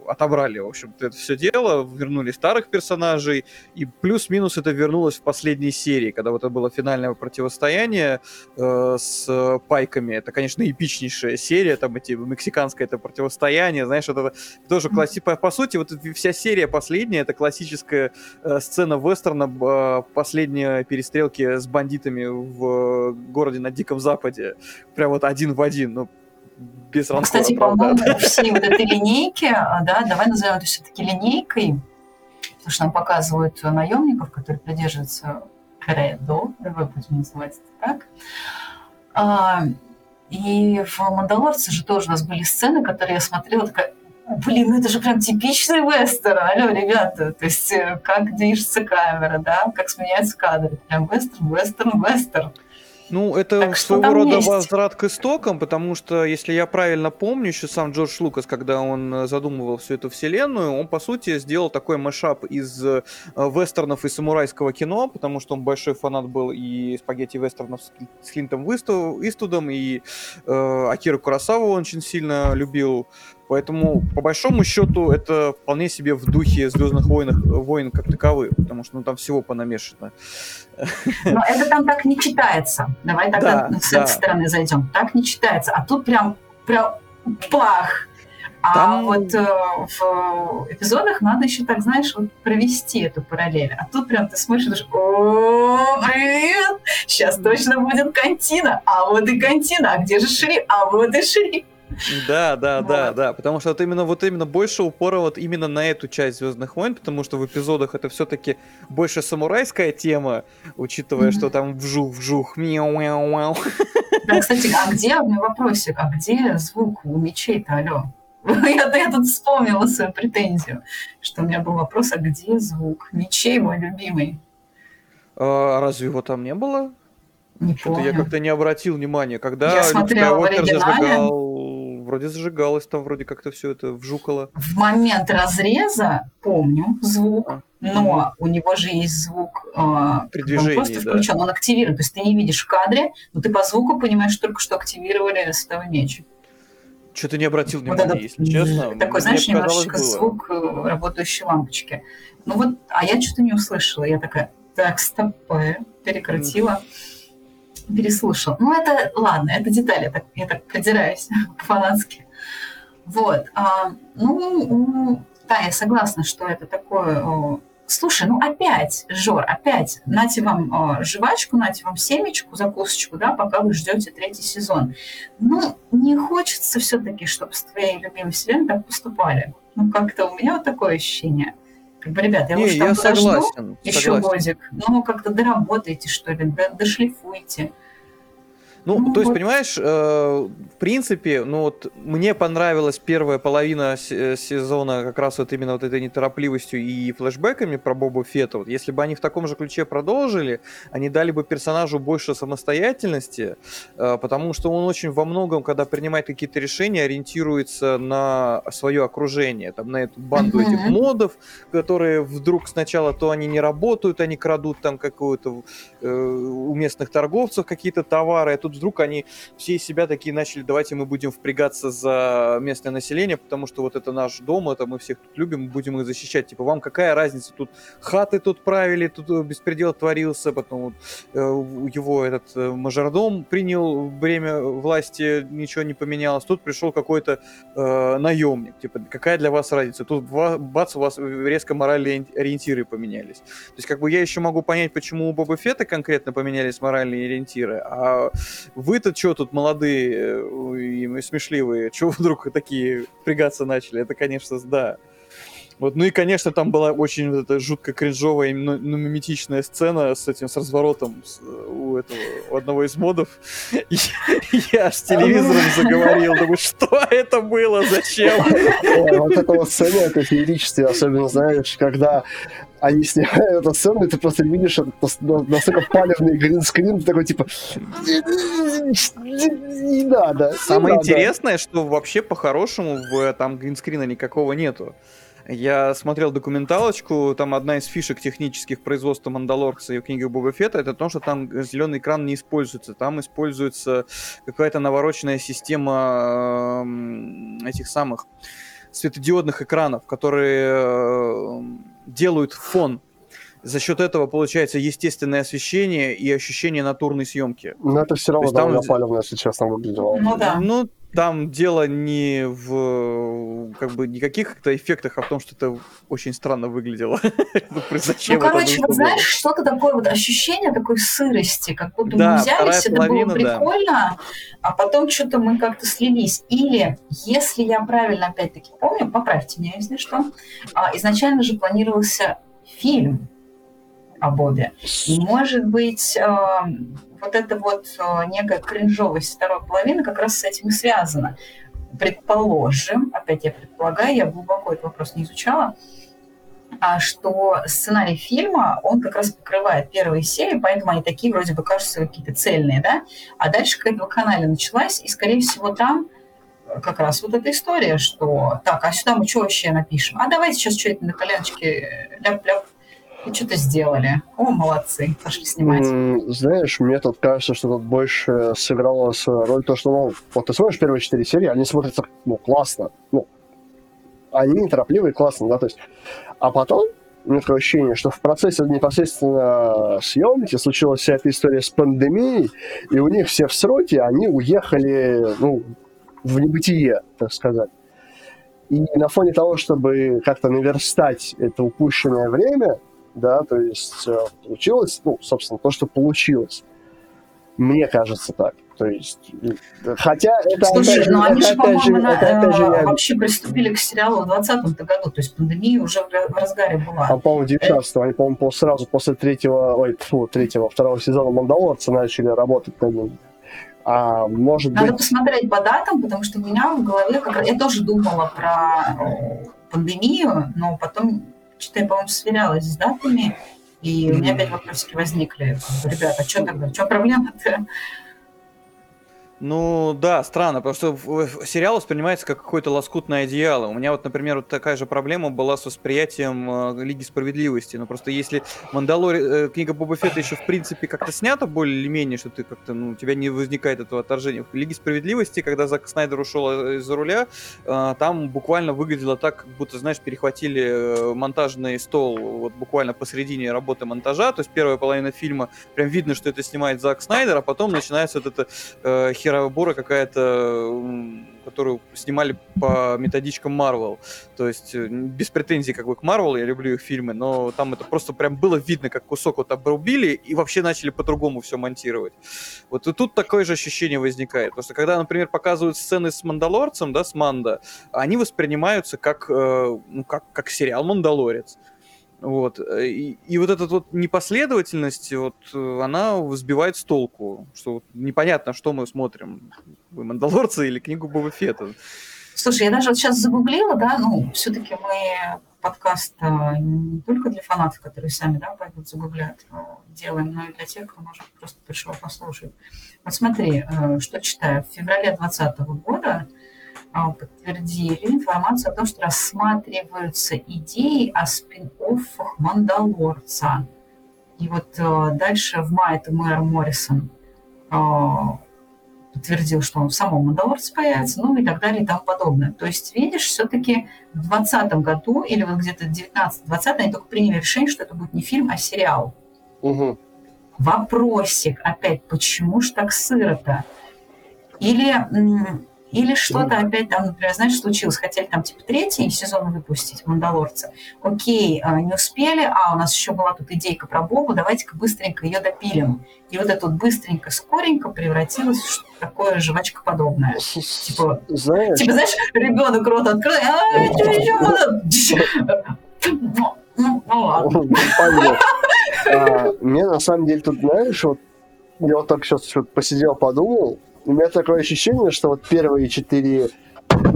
отобрали, в общем-то, это все дело, вернули старых персонажей, и плюс-минус это вернулось в последней серии, когда вот это было финальное противостояние э, с пайками. Это, конечно, эпичнейшая серия, там эти мексиканское это противостояние, знаешь, это тоже класси... По, по сути, вот вся серия последняя, это классическая э, сцена вестерна, э, последние перестрелки с бандитами в городе на Диком Западе. Прям вот один в один. Ну, без рамкора, Кстати, по-моему, все вот этой линейки, а, да, давай назовем это все-таки линейкой, потому что нам показывают наемников, которые придерживаются кредо, давай будем называть это так. А, и в «Мандалорце» же тоже у нас были сцены, которые я смотрела, такая, блин, ну это же прям типичный вестерн, алло, ребята, то есть э, как движется камера, да, как сменяются кадры, прям вестерн, вестерн, вестерн. Ну, это так своего рода есть? возврат к истокам, потому что, если я правильно помню, еще сам Джордж Лукас, когда он э, задумывал всю эту вселенную, он, по сути, сделал такой мэшап из э, вестернов и самурайского кино, потому что он большой фанат был и спагетти-вестернов с, с Клинтом Иствудом, и э, Акира Курасаву он очень сильно любил. Поэтому, по большому счету, это вполне себе в духе Звездных войн, войн как таковых, потому что ну, там всего понамешано. Но это там так не читается. Давай тогда да, с да. этой стороны зайдем. Так не читается. А тут прям, прям пах. А там... вот э, в эпизодах надо еще так, знаешь, вот провести эту параллель. А тут прям ты смотришь и думаешь, о, привет, сейчас точно будет кантина. А вот и кантина. А где же Шри? А вот и Шри. Да, да, да, Вот. да. Потому что вот именно вот именно больше упора вот именно на эту часть Звездных войн, потому что в эпизодах это все-таки больше самурайская тема, учитывая, что там вжух-вжух, мяу-мяу-мяу. Да, кстати, а где, у меня вопросик, а где звук у мечей-то, алло? [LAUGHS] Я, я тут вспомнила свою претензию, что у меня был вопрос, а где звук мечей, мой любимый? А разве его там не было? Не Что-то я помню. как-то не обратил внимания. Когда Я Люк смотрела в Скайуокер зажигал, вроде зажигалось там, вроде как-то все это вжукало. В момент разреза помню звук, А, но у него же есть звук, При он движении, просто да. включен, он активирован, то есть ты не видишь в кадре, но ты по звуку понимаешь только, что активировали световой меч. Что-то не обратил Вот внимания, этот если честно. Такой, знаешь, немножечко было. звук э, работающей лампочки. Ну вот, а я что-то не услышала. Я такая, так, стоп, э, перекратила, переслушала. Ну это, ладно, это детали, я так, я так продираюсь [LAUGHS] по-фанатски. Вот. а, ну, да, я согласна, что это такое... о, Слушай, ну опять, Жор, опять, нате вам о, жвачку, нате вам семечку, закусочку, да, пока вы ждете третий сезон. Ну, не хочется все-таки, чтобы с твоей любимой вселенной так поступали. Ну, как-то у меня вот такое ощущение. Как бы, ребят, я Не, лучше там я подожду согласен. еще согласен. годик. Ну, как-то доработайте, что ли, до- дошлифуйте. Ну, Ну, то есть, вот. понимаешь, э, в принципе, ну вот мне понравилась первая половина се- сезона как раз вот именно вот этой неторопливостью и флешбеками про Боба Фетта. Вот если бы они в таком же ключе продолжили, они дали бы персонажу больше самостоятельности, э, потому что он очень во многом, когда принимает какие-то решения, ориентируется на свое окружение, там, на эту банду Мгм. этих модов, которые вдруг сначала то они не работают, они крадут там какую-то э, у местных торговцев какие-то товары, а тут вдруг они все из себя такие начали, давайте мы будем впрягаться за местное население, потому что вот это наш дом, это мы всех тут любим, будем их защищать. Типа, вам какая разница, тут хаты тут правили, тут э, беспредел творился, потом вот, э, его этот э, мажордом принял бремя власти, ничего не поменялось, тут пришел какой-то э, наемник, типа, какая для вас разница, тут бац, у вас резко моральные ориентиры поменялись. То есть, как бы я еще могу понять, почему у Боба Фетта конкретно поменялись моральные ориентиры, а вы-то что тут молодые э, и смешливые, чего вдруг такие впрягаться начали? Это, конечно, да. Вот, ну и, конечно, там была очень вот эта жутко кринжовая, ну, ну, миметичная сцена с этим, с разворотом с, э, у этого, у одного из модов. И я аж телевизором заговорил, думаю, что это было, зачем? Вот это вот сцена, это феерически, особенно, знаешь, когда они снимают эту сцену, и ты просто видишь настолько палевный гринскрин, ты такой, типа, не надо. Самое надо». интересное, что вообще по-хорошему в там гринскрина никакого нету. Я смотрел документалочку, там одна из фишек технических производства Мандалорца и в книге Боба Фетта, это то, что там зеленый экран не используется. Там используется какая-то навороченная система эм, этих самых светодиодных экранов, которые э, делают фон. За счет этого получается естественное освещение и ощущение натурной съемки. Но это все равно там- довольно палевно, если честно, выглядело. Ну да. Ну, там дело не в как бы никаких каких-то эффектах, а в том, что это очень странно выглядело. [LAUGHS] Ну, короче, вот знаешь, что-то такое вот ощущение такой сырости, как будто Да, мы взялись, это половина, было да. прикольно, а потом что-то мы как-то слились. Или, если я правильно опять-таки помню, поправьте меня, если что, а, изначально же планировался фильм о Бобе. И, может быть, э, вот эта вот э, некая кринжовость второй половины как раз с этим и связана. Предположим, опять я предполагаю, я глубоко этот вопрос не изучала, а что сценарий фильма, он как раз покрывает первые серии, поэтому они такие вроде бы кажутся какие-то цельные, да? А дальше какая-то вакханалия началась, и, скорее всего, там как раз вот эта история, что так, а сюда мы что вообще напишем? А давайте сейчас что-то на коленочке ляп-ляп и что-то сделали. О, молодцы, пошли снимать. Знаешь, мне тут кажется, что тут больше сыграла роль то, что, ну, вот ты смотришь первые четыре серии, они смотрятся, ну, классно, ну, они неторопливые, классно, да, то есть, а потом, у меня такое ощущение, что в процессе непосредственно съемки случилась вся эта история с пандемией, и у них все в сроке, они уехали, ну, в небытие, так сказать. И на фоне того, чтобы как-то наверстать это упущенное время, да, то есть э, получилось, ну, собственно, то, что получилось. Мне кажется так. То есть, хотя это Слушай, опять ну они же, по-моему, на- э, вообще приступили к сериалу в 2020 году, то есть пандемия уже в ра- в разгаре была. А, по-моему, 19 они, по-моему, сразу после третьего, ой, фу, третьего, второго сезона Мандалорца начали работать над ним. А может Надо быть, посмотреть по датам, потому что у меня в голове как раз... Я тоже думала про э, пандемию, но потом, что-то я, по-моему, сверялась с датами, и у меня опять вопросики возникли. Ребята, что тогда? Что проблема-то? Ну да, странно, потому что сериал воспринимается как какое-то лоскутное одеяло. У меня вот, например, вот такая же проблема была с восприятием э, Лиги Справедливости. Ну просто если Мандалори... э, книга Боба Фетта еще в принципе как-то снята более или менее, что ты как-то, ну, у тебя не возникает этого отторжения. В Лиге Справедливости, когда Зак Снайдер ушел э, из-за руля, э, там буквально выглядело так, как будто, знаешь, перехватили э, монтажный стол вот буквально посередине работы монтажа. То есть первая половина фильма прям видно, что это снимает Зак Снайдер, а потом начинается вот это э, херобора какая-то, которую снимали по методичкам Marvel. То есть э, без претензий как бы к Marvel, я люблю их фильмы, но там это просто прям было видно, как кусок вот обрубили и вообще начали по-другому все монтировать. Вот и тут такое же ощущение возникает. Потому что когда, например, показывают сцены с Мандалорцем, да, с Манда, они воспринимаются как, э, ну, как, как сериал Мандалорец. Вот. э, И, и вот эта вот непоследовательность, вот, э, она сбивает с толку, что вот непонятно, что мы смотрим, вы Мандалорца или книгу Боба Фетта. Слушай, я даже вот сейчас загуглила, да, ну, все-таки мы подкаст а, не только для фанатов, которые сами, да, пойдут загуглят, делаем, но и для тех, кто может просто пришел послушать. Вот смотри, э, что читаю. В феврале 2020 года подтвердили информацию о том, что рассматриваются идеи о спин-оффах «Мандалорца». И вот э, дальше в мае это мэр Моррисон а, подтвердил, что он в самом «Мандалорце» появится, ну и так далее и тому подобное. То есть, видишь, все-таки в 2020 году или вот где-то 19-20 они только приняли решение, что это будет не фильм, а сериал. Мгм. Вопросик опять, почему ж так сыро-то? Или, или что-то опять там, например, знаешь, случилось, хотели там типа третий сезон выпустить «Мандалорца». Окей, а, не успели, а у нас еще была тут идейка про Бобу, давайте-ка быстренько ее допилим. И вот это вот быстренько, скоренько превратилось в что-то такое жвачкоподобное. Типа, Знаешь, Типа, знаешь, ребенок рот открыл, а, что еще надо? Ну, ну, ну ладно. Понятно. А, Мне на самом деле тут, знаешь, вот я вот так сейчас посидел, подумал, у меня такое ощущение, что вот первые четыре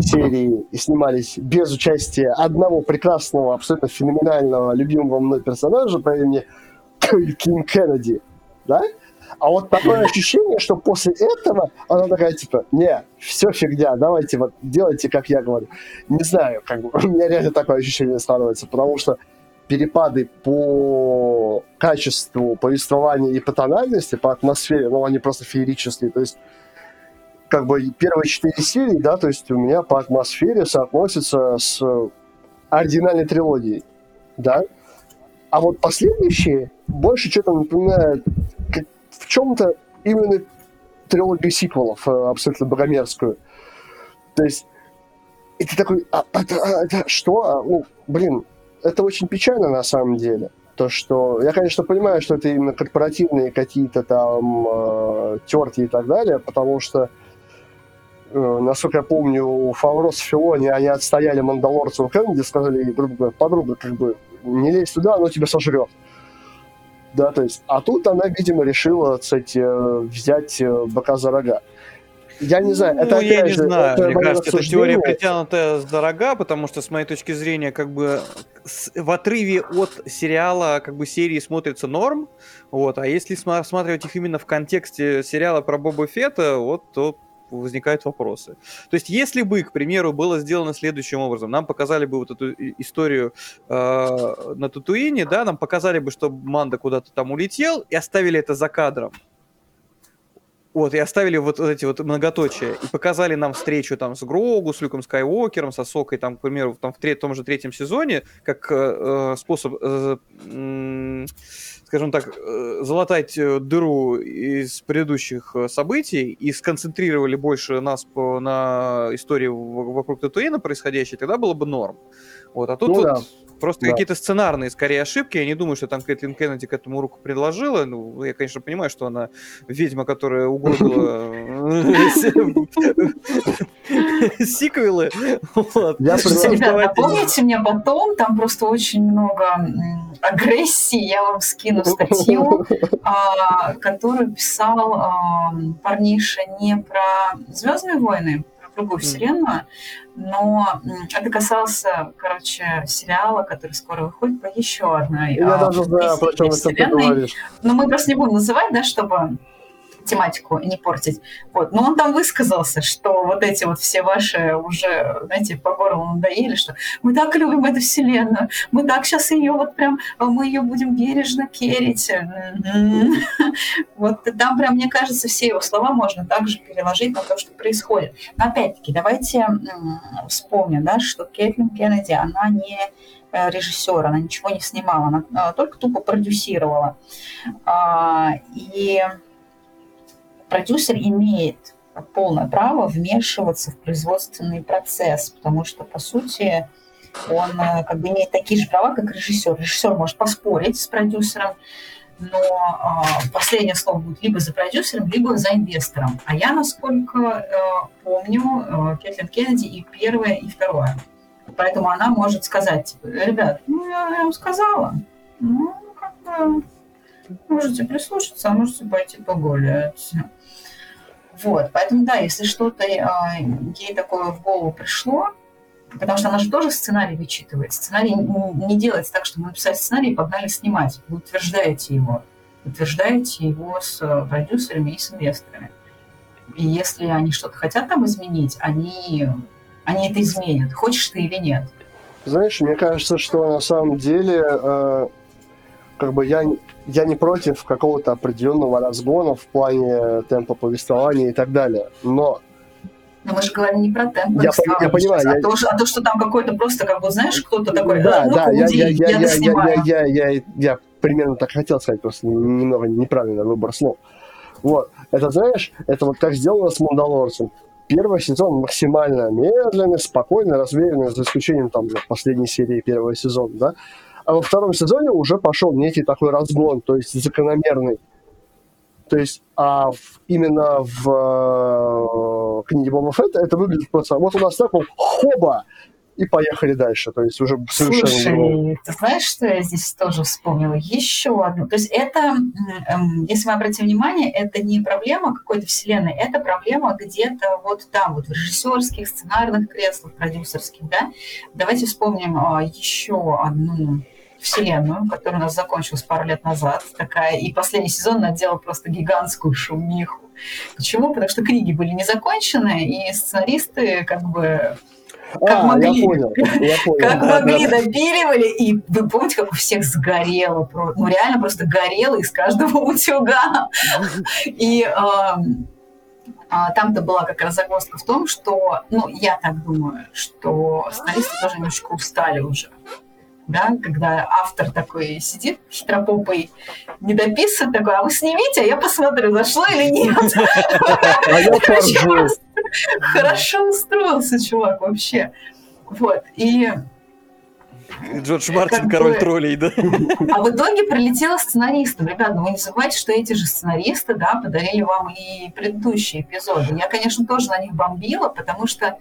серии снимались без участия одного прекрасного, абсолютно феноменального, любимого мной персонажа по имени [COUGHS] Ким Кеннеди, да? А вот такое ощущение, что после этого она такая, типа, не, все фигня, давайте вот делайте, как я говорю. Не знаю, как бы, [LAUGHS] у меня реально такое ощущение становится, потому что перепады по качеству повествования и по тональности, по атмосфере, ну, они просто феерические. То есть, как бы первые четыре серии, да, то есть у меня по атмосфере соотносятся с оригинальной трилогией, да. А вот последующие больше что-то напоминают как в чем-то именно трилогию сиквелов, э, абсолютно богомерзкую. То есть, и ты такой, а, это, а, это что? А, ну, блин, это очень печально на самом деле. То, что я, конечно, понимаю, что это именно корпоративные какие-то там э, терки и так далее, потому что, насколько я помню, у Фаврос Филони они отстояли Мандалорца у Кеннеди, сказали, грубо говоря, подруга, как бы, не лезь туда, оно тебя сожрет. Да, то есть, а тут она, видимо, решила, кстати, э, взять э, быка за рога. Я не знаю, это Ну, я опять не же, знаю. это Мне кажется, эта теория притянутая за рога, потому что, с моей точки зрения, как бы в отрыве от сериала, как бы серии смотрится норм, вот, а если сма- рассматривать их именно в контексте сериала про Боба Фетта, вот, то возникают вопросы. То есть, если бы, к примеру, было сделано следующим образом, нам показали бы вот эту историю э, на Татуине, да, нам показали бы, что Манда куда-то там улетел, и оставили это за кадром. Вот, и оставили вот эти вот многоточия, и показали нам встречу там с Грогу, с Люком Скайуокером, с Асокой, там, к примеру, там, в тре- том же третьем сезоне, как э, э, способ, э, скажем так, э, залатать э, дыру из предыдущих событий и сконцентрировали больше нас по, на истории вокруг Татуина происходящей, тогда было бы норм. Вот, а тут Ну вот да. Просто Да. какие-то сценарные, скорее, ошибки. Я не думаю, что там Кэтлин Кеннеди к этому руку предложила. Ну, я, конечно, понимаю, что она ведьма, которая угробила [LAUGHS] сиквелы. Предлагаю- ребят, напомните мне потом, там просто очень много агрессии, я вам скину [LAUGHS] статью, а, которую писал а, парниша не про Звездные войны, другую вселенную, но это касался, короче, сериала, который скоро выходит по еще одной Я а, даже знаю, про чем ты говоришь. Но мы просто не будем называть, да, чтобы тематику не портить. Вот. Но он там высказался, что вот эти вот все ваши уже, знаете, по горлу надоели, что мы так любим эту вселенную, мы так сейчас ее вот прям, мы ее будем бережно керить. Мгм. Вот там прям, мне кажется, все его слова можно также переложить на то, что происходит. Но опять-таки, давайте вспомним, да, что Кэтлин Кеннеди, она не э, режиссер, она ничего не снимала, она а, только тупо продюсировала. А, И продюсер имеет полное право вмешиваться в производственный процесс, потому что, по сути, он э, как бы имеет такие же права, как режиссер. Режиссер может поспорить с продюсером, но а, последнее слово будет либо за продюсером, либо за инвестором. А я, насколько э, помню, э, Кэтлин Кеннеди и первое, и второе. Поэтому она может сказать, типа, ребят, ну я, я вам сказала, ну как бы можете прислушаться, а можете пойти погулять. Вот, поэтому да, если что-то э, ей такое в голову пришло, потому что она же тоже сценарий вычитывает. Сценарий не делается так, что мы написали сценарий и погнали снимать. Вы утверждаете его. Утверждаете его с э, продюсерами и с инвесторами. И если они что-то хотят там изменить, они, они это изменят, хочешь ты или нет. Знаешь, мне кажется, что на самом деле, э, как бы я, я не против какого-то определенного разгона в плане темпа повествования и так далее. Но Но мы же говорим не про темп Я пон- я понимаю, сейчас, а, я- то, что- а то, что там какой-то просто, как бы, знаешь, кто-то такой, да, «Э, ну, да, я, я, я, я, я, доснимаю». я, я, я, я примерно так хотел сказать, просто немного неправильный выбор слов. Вот, это знаешь, это вот как сделано с Мандалорцем. Первый сезон максимально медленный, спокойный, размеренный, за исключением там последней серии первого сезона, да. А во втором сезоне уже пошел некий такой разгон, то есть закономерный. То есть а в- именно в э, книге Боба Фетта это выглядит просто... Вот у нас так вот хоба, и поехали дальше. То есть уже совершенно. Слушай, ты знаешь, что я здесь тоже вспомнила? Еще одну. То есть это, эм, если мы обратим внимание, это не проблема какой-то вселенной, это проблема где-то вот там, вот в режиссерских, сценарных креслах, продюсерских, да? Давайте вспомним а, еще одну вселенную, которая у нас закончилась пару лет назад, такая, и последний сезон надела просто гигантскую шумиху. Почему? Потому что книги были не закончены, и сценаристы как бы Как а, могли. я понял, я понял. [LAUGHS] как Да, могли да. допиливали, и вы помните, как у всех сгорело, ну реально просто горело из каждого [LAUGHS] утюга. И эм, а, там-то была как раз загвоздка в том, что, ну, я так думаю, что сценаристы тоже немножечко устали уже. Да, когда автор такой сидит хитропопой, не дописывает, такой, а вы снимите, а я посмотрю, зашло или нет. [LAUGHS] А. Хорошо устроился чувак вообще. Вот, и Джордж Мартин, Как король бы- троллей, да. [LAUGHS] А в итоге прилетело сценаристам. Ребята, ну вы не забывайте, что эти же сценаристы, да, подарили вам и предыдущие эпизоды. Я, конечно, тоже на них бомбила, потому что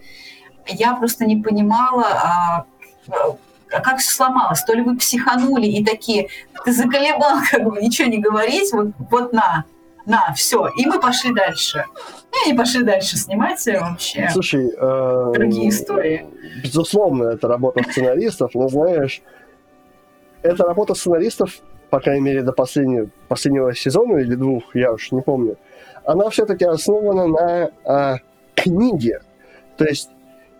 я просто не понимала, а, а как все сломалось. То ли вы психанули и такие, ты заколебал, как бы ничего не говорить, вот, вот на, на, все. И мы пошли дальше. И они пошли дальше снимать вообще Слушай, э, другие истории. безусловно, это работа сценаристов, но знаешь, это работа сценаристов, по крайней мере, до последнего, последнего сезона или двух, я уж не помню, она все-таки основана на а, книге. То есть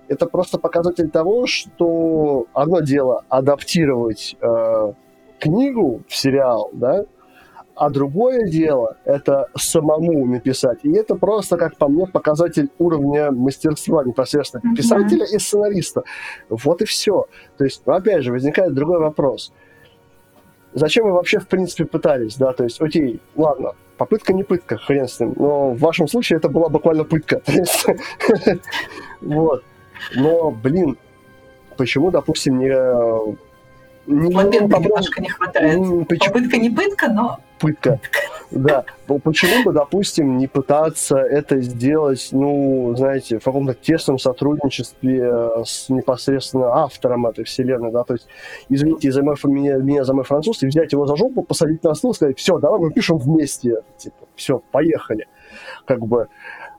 это просто показатель того, что одно дело адаптировать э, книгу в сериал, да, а другое дело это самому написать. И это просто, как по мне, показатель уровня мастерства непосредственно Мгм. писателя и сценариста. Вот и все. То есть, опять же, возникает другой вопрос. Зачем вы вообще, в принципе, пытались, да? То есть, окей, ладно, попытка не пытка, хрен с ним. Но в вашем случае это была буквально пытка. [LAUGHS] [LAUGHS] Вот. Но, блин, почему, допустим, не, Не, Лапенко попробуй- немножко не хватает. М, почему- Попытка не пытка, но пытка. Да. Ну, почему бы, допустим, не пытаться это сделать, ну, знаете, в каком-то тесном сотрудничестве э, с непосредственно автором этой вселенной, да, то есть, извините, за меня, меня за мой француз, и взять его за жопу, посадить на стол, сказать, все, давай мы пишем вместе, типа, все, поехали. Как бы,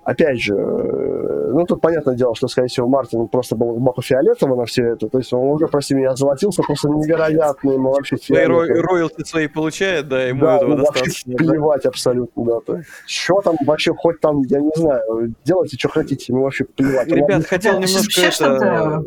опять же, э, ну, тут понятное дело, что, скорее всего, Мартин просто был глубоко фиолетово на все это, то есть он уже, прости меня, золотился просто невероятно, ему вообще ро- фиолетово. роялти свои получает, да, ему Да, этого ну, вообще достаточно. да. плевать абсолютно, да. То есть, что там вообще, хоть там, я не знаю, делайте, что хотите, ему вообще плевать. Ребят, хотел Да, немножко вообще это...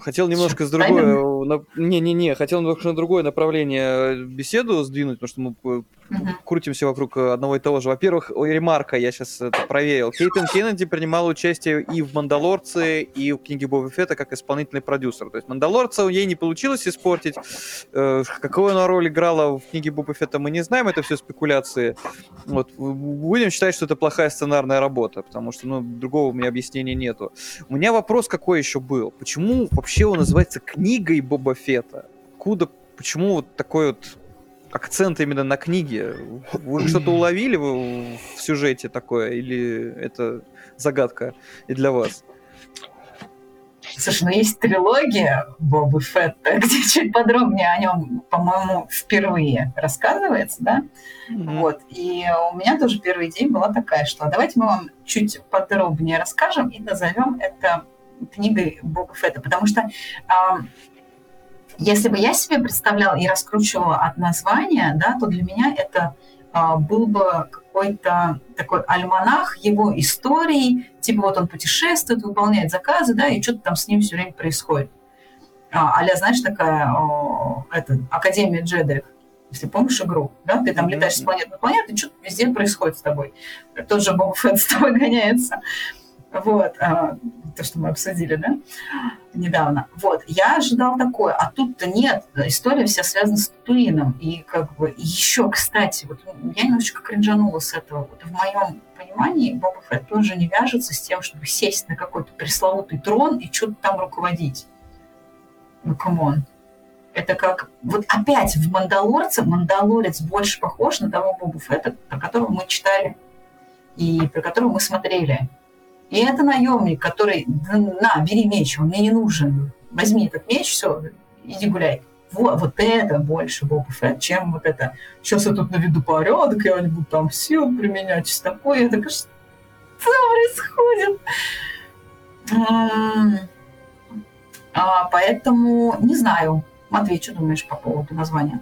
Хотел немножко с другое... на- Не-не-не, хотел немножко на другое направление беседу сдвинуть, потому что мы Мгм. крутимся вокруг э, одного и того же. Во-первых, ремарка, я сейчас это проверил. Кейтен Кеннеди принимала участие и в «Мандалорце», и в «Книге Боба Фетта» как исполнительный продюсер. То есть «Мандалорца» ей не получилось испортить. Э, Какую она роль играла в «Книге Боба Фетта» мы не знаем, это все спекуляции. Вот. Будем считать, что это плохая сценарная работа, потому что ну, другого у меня объяснения нету. У меня вопрос какой еще был. Почему вообще он называется «Книгой Боба Фетта»? Откуда, почему вот такой вот акцент именно на книге. Вы что-то уловили в, в сюжете такое, или это загадка и для вас? Слушай, ну есть трилогия Боба Фетта, [LAUGHS] где чуть подробнее о нем, по-моему, впервые рассказывается, да? Вот. И у меня тоже первая идея была такая, что давайте мы вам чуть подробнее расскажем и назовем это книгой Боба Фетта, потому что а, если бы я себе представляла и раскручивала от названия, да, то для меня это а, был бы какой-то такой альманах его историй, типа вот он путешествует, выполняет заказы, да, и что-то там с ним все время происходит. А, аля, знаешь, такая о, это, Академия джедаев, если помнишь игру, да, ты там летаешь с планеты на планету, и что-то везде происходит с тобой. Тот же Боба Фетт с тобой гоняется. Вот, а, то, что мы обсудили, да, недавно. Вот, я ожидал такое, а тут-то нет, история вся связана с Татуином. И как бы и еще, кстати, вот я немножечко кринжанула с этого. Вот в моем понимании Боба Фетт тоже не вяжется с тем, чтобы сесть на какой-то пресловутый трон и что-то там руководить. Ну, come on. Это как... Вот опять в «Мандалорце» Мандалорец больше похож на того Боба Фетта, про которого мы читали и про которого мы смотрели. И это наемник, который, «Да на, бери меч, он мне не нужен. Возьми этот меч, все, иди гуляй. Вот, вот это больше Боба Фетт, чем вот это. Сейчас я тут наведу порядок, я не буду там сил применять, все такое. Я такая, что происходит? А, поэтому не знаю. Матвей, что думаешь по поводу названия?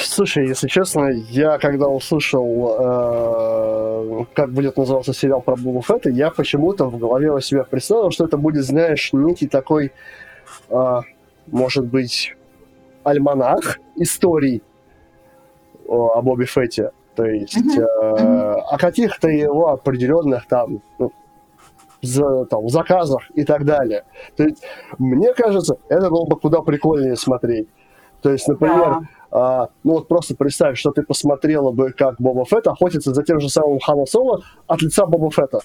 Слушай, если честно, я когда услышал, э, как будет называться сериал про Боба Фетта, я почему-то в голове у себя представил, что это будет, знаешь, некий такой, э, может быть, альманах историй о, о Бобе Фетте. То есть э, о каких-то его определенных там, ну, за, там, заказах и так далее. То есть, мне кажется, это было бы куда прикольнее смотреть. То есть, например, Да. А, ну вот просто представь, что ты посмотрела бы, как Боба Фетт охотится за тем же самым Ханом Соло от лица Боба Фетта.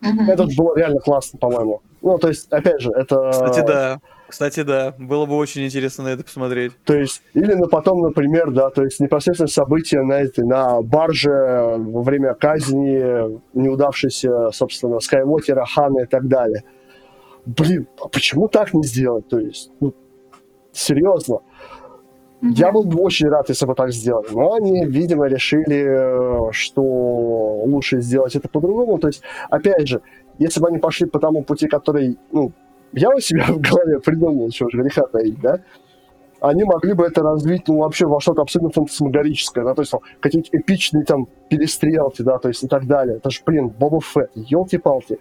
Мгм. Это было реально классно, по-моему. Ну, то есть, опять же, это... Кстати, да. Кстати, да. Было бы очень интересно на это посмотреть. То есть, или на потом, например, да, то есть непосредственно события на этой, на барже во время казни неудавшейся, собственно, Скайуокера, Хана и так далее. Блин, а почему так не сделать? То есть, ну, серьезно. Мгм. Я был бы очень рад, если бы так сделали. Но они, видимо, решили, э, что лучше сделать это по-другому. То есть, опять же, если бы они пошли по тому пути, который, ну, я у себя [LAUGHS] в голове придумал, что же греха таить, да, они могли бы это развить, ну, вообще во что-то абсолютно фантасмагорическое, да, то есть там, какие-нибудь эпичные там перестрелки, да, то есть и так далее. Это же, блин, Боба Фетт, елки-палки.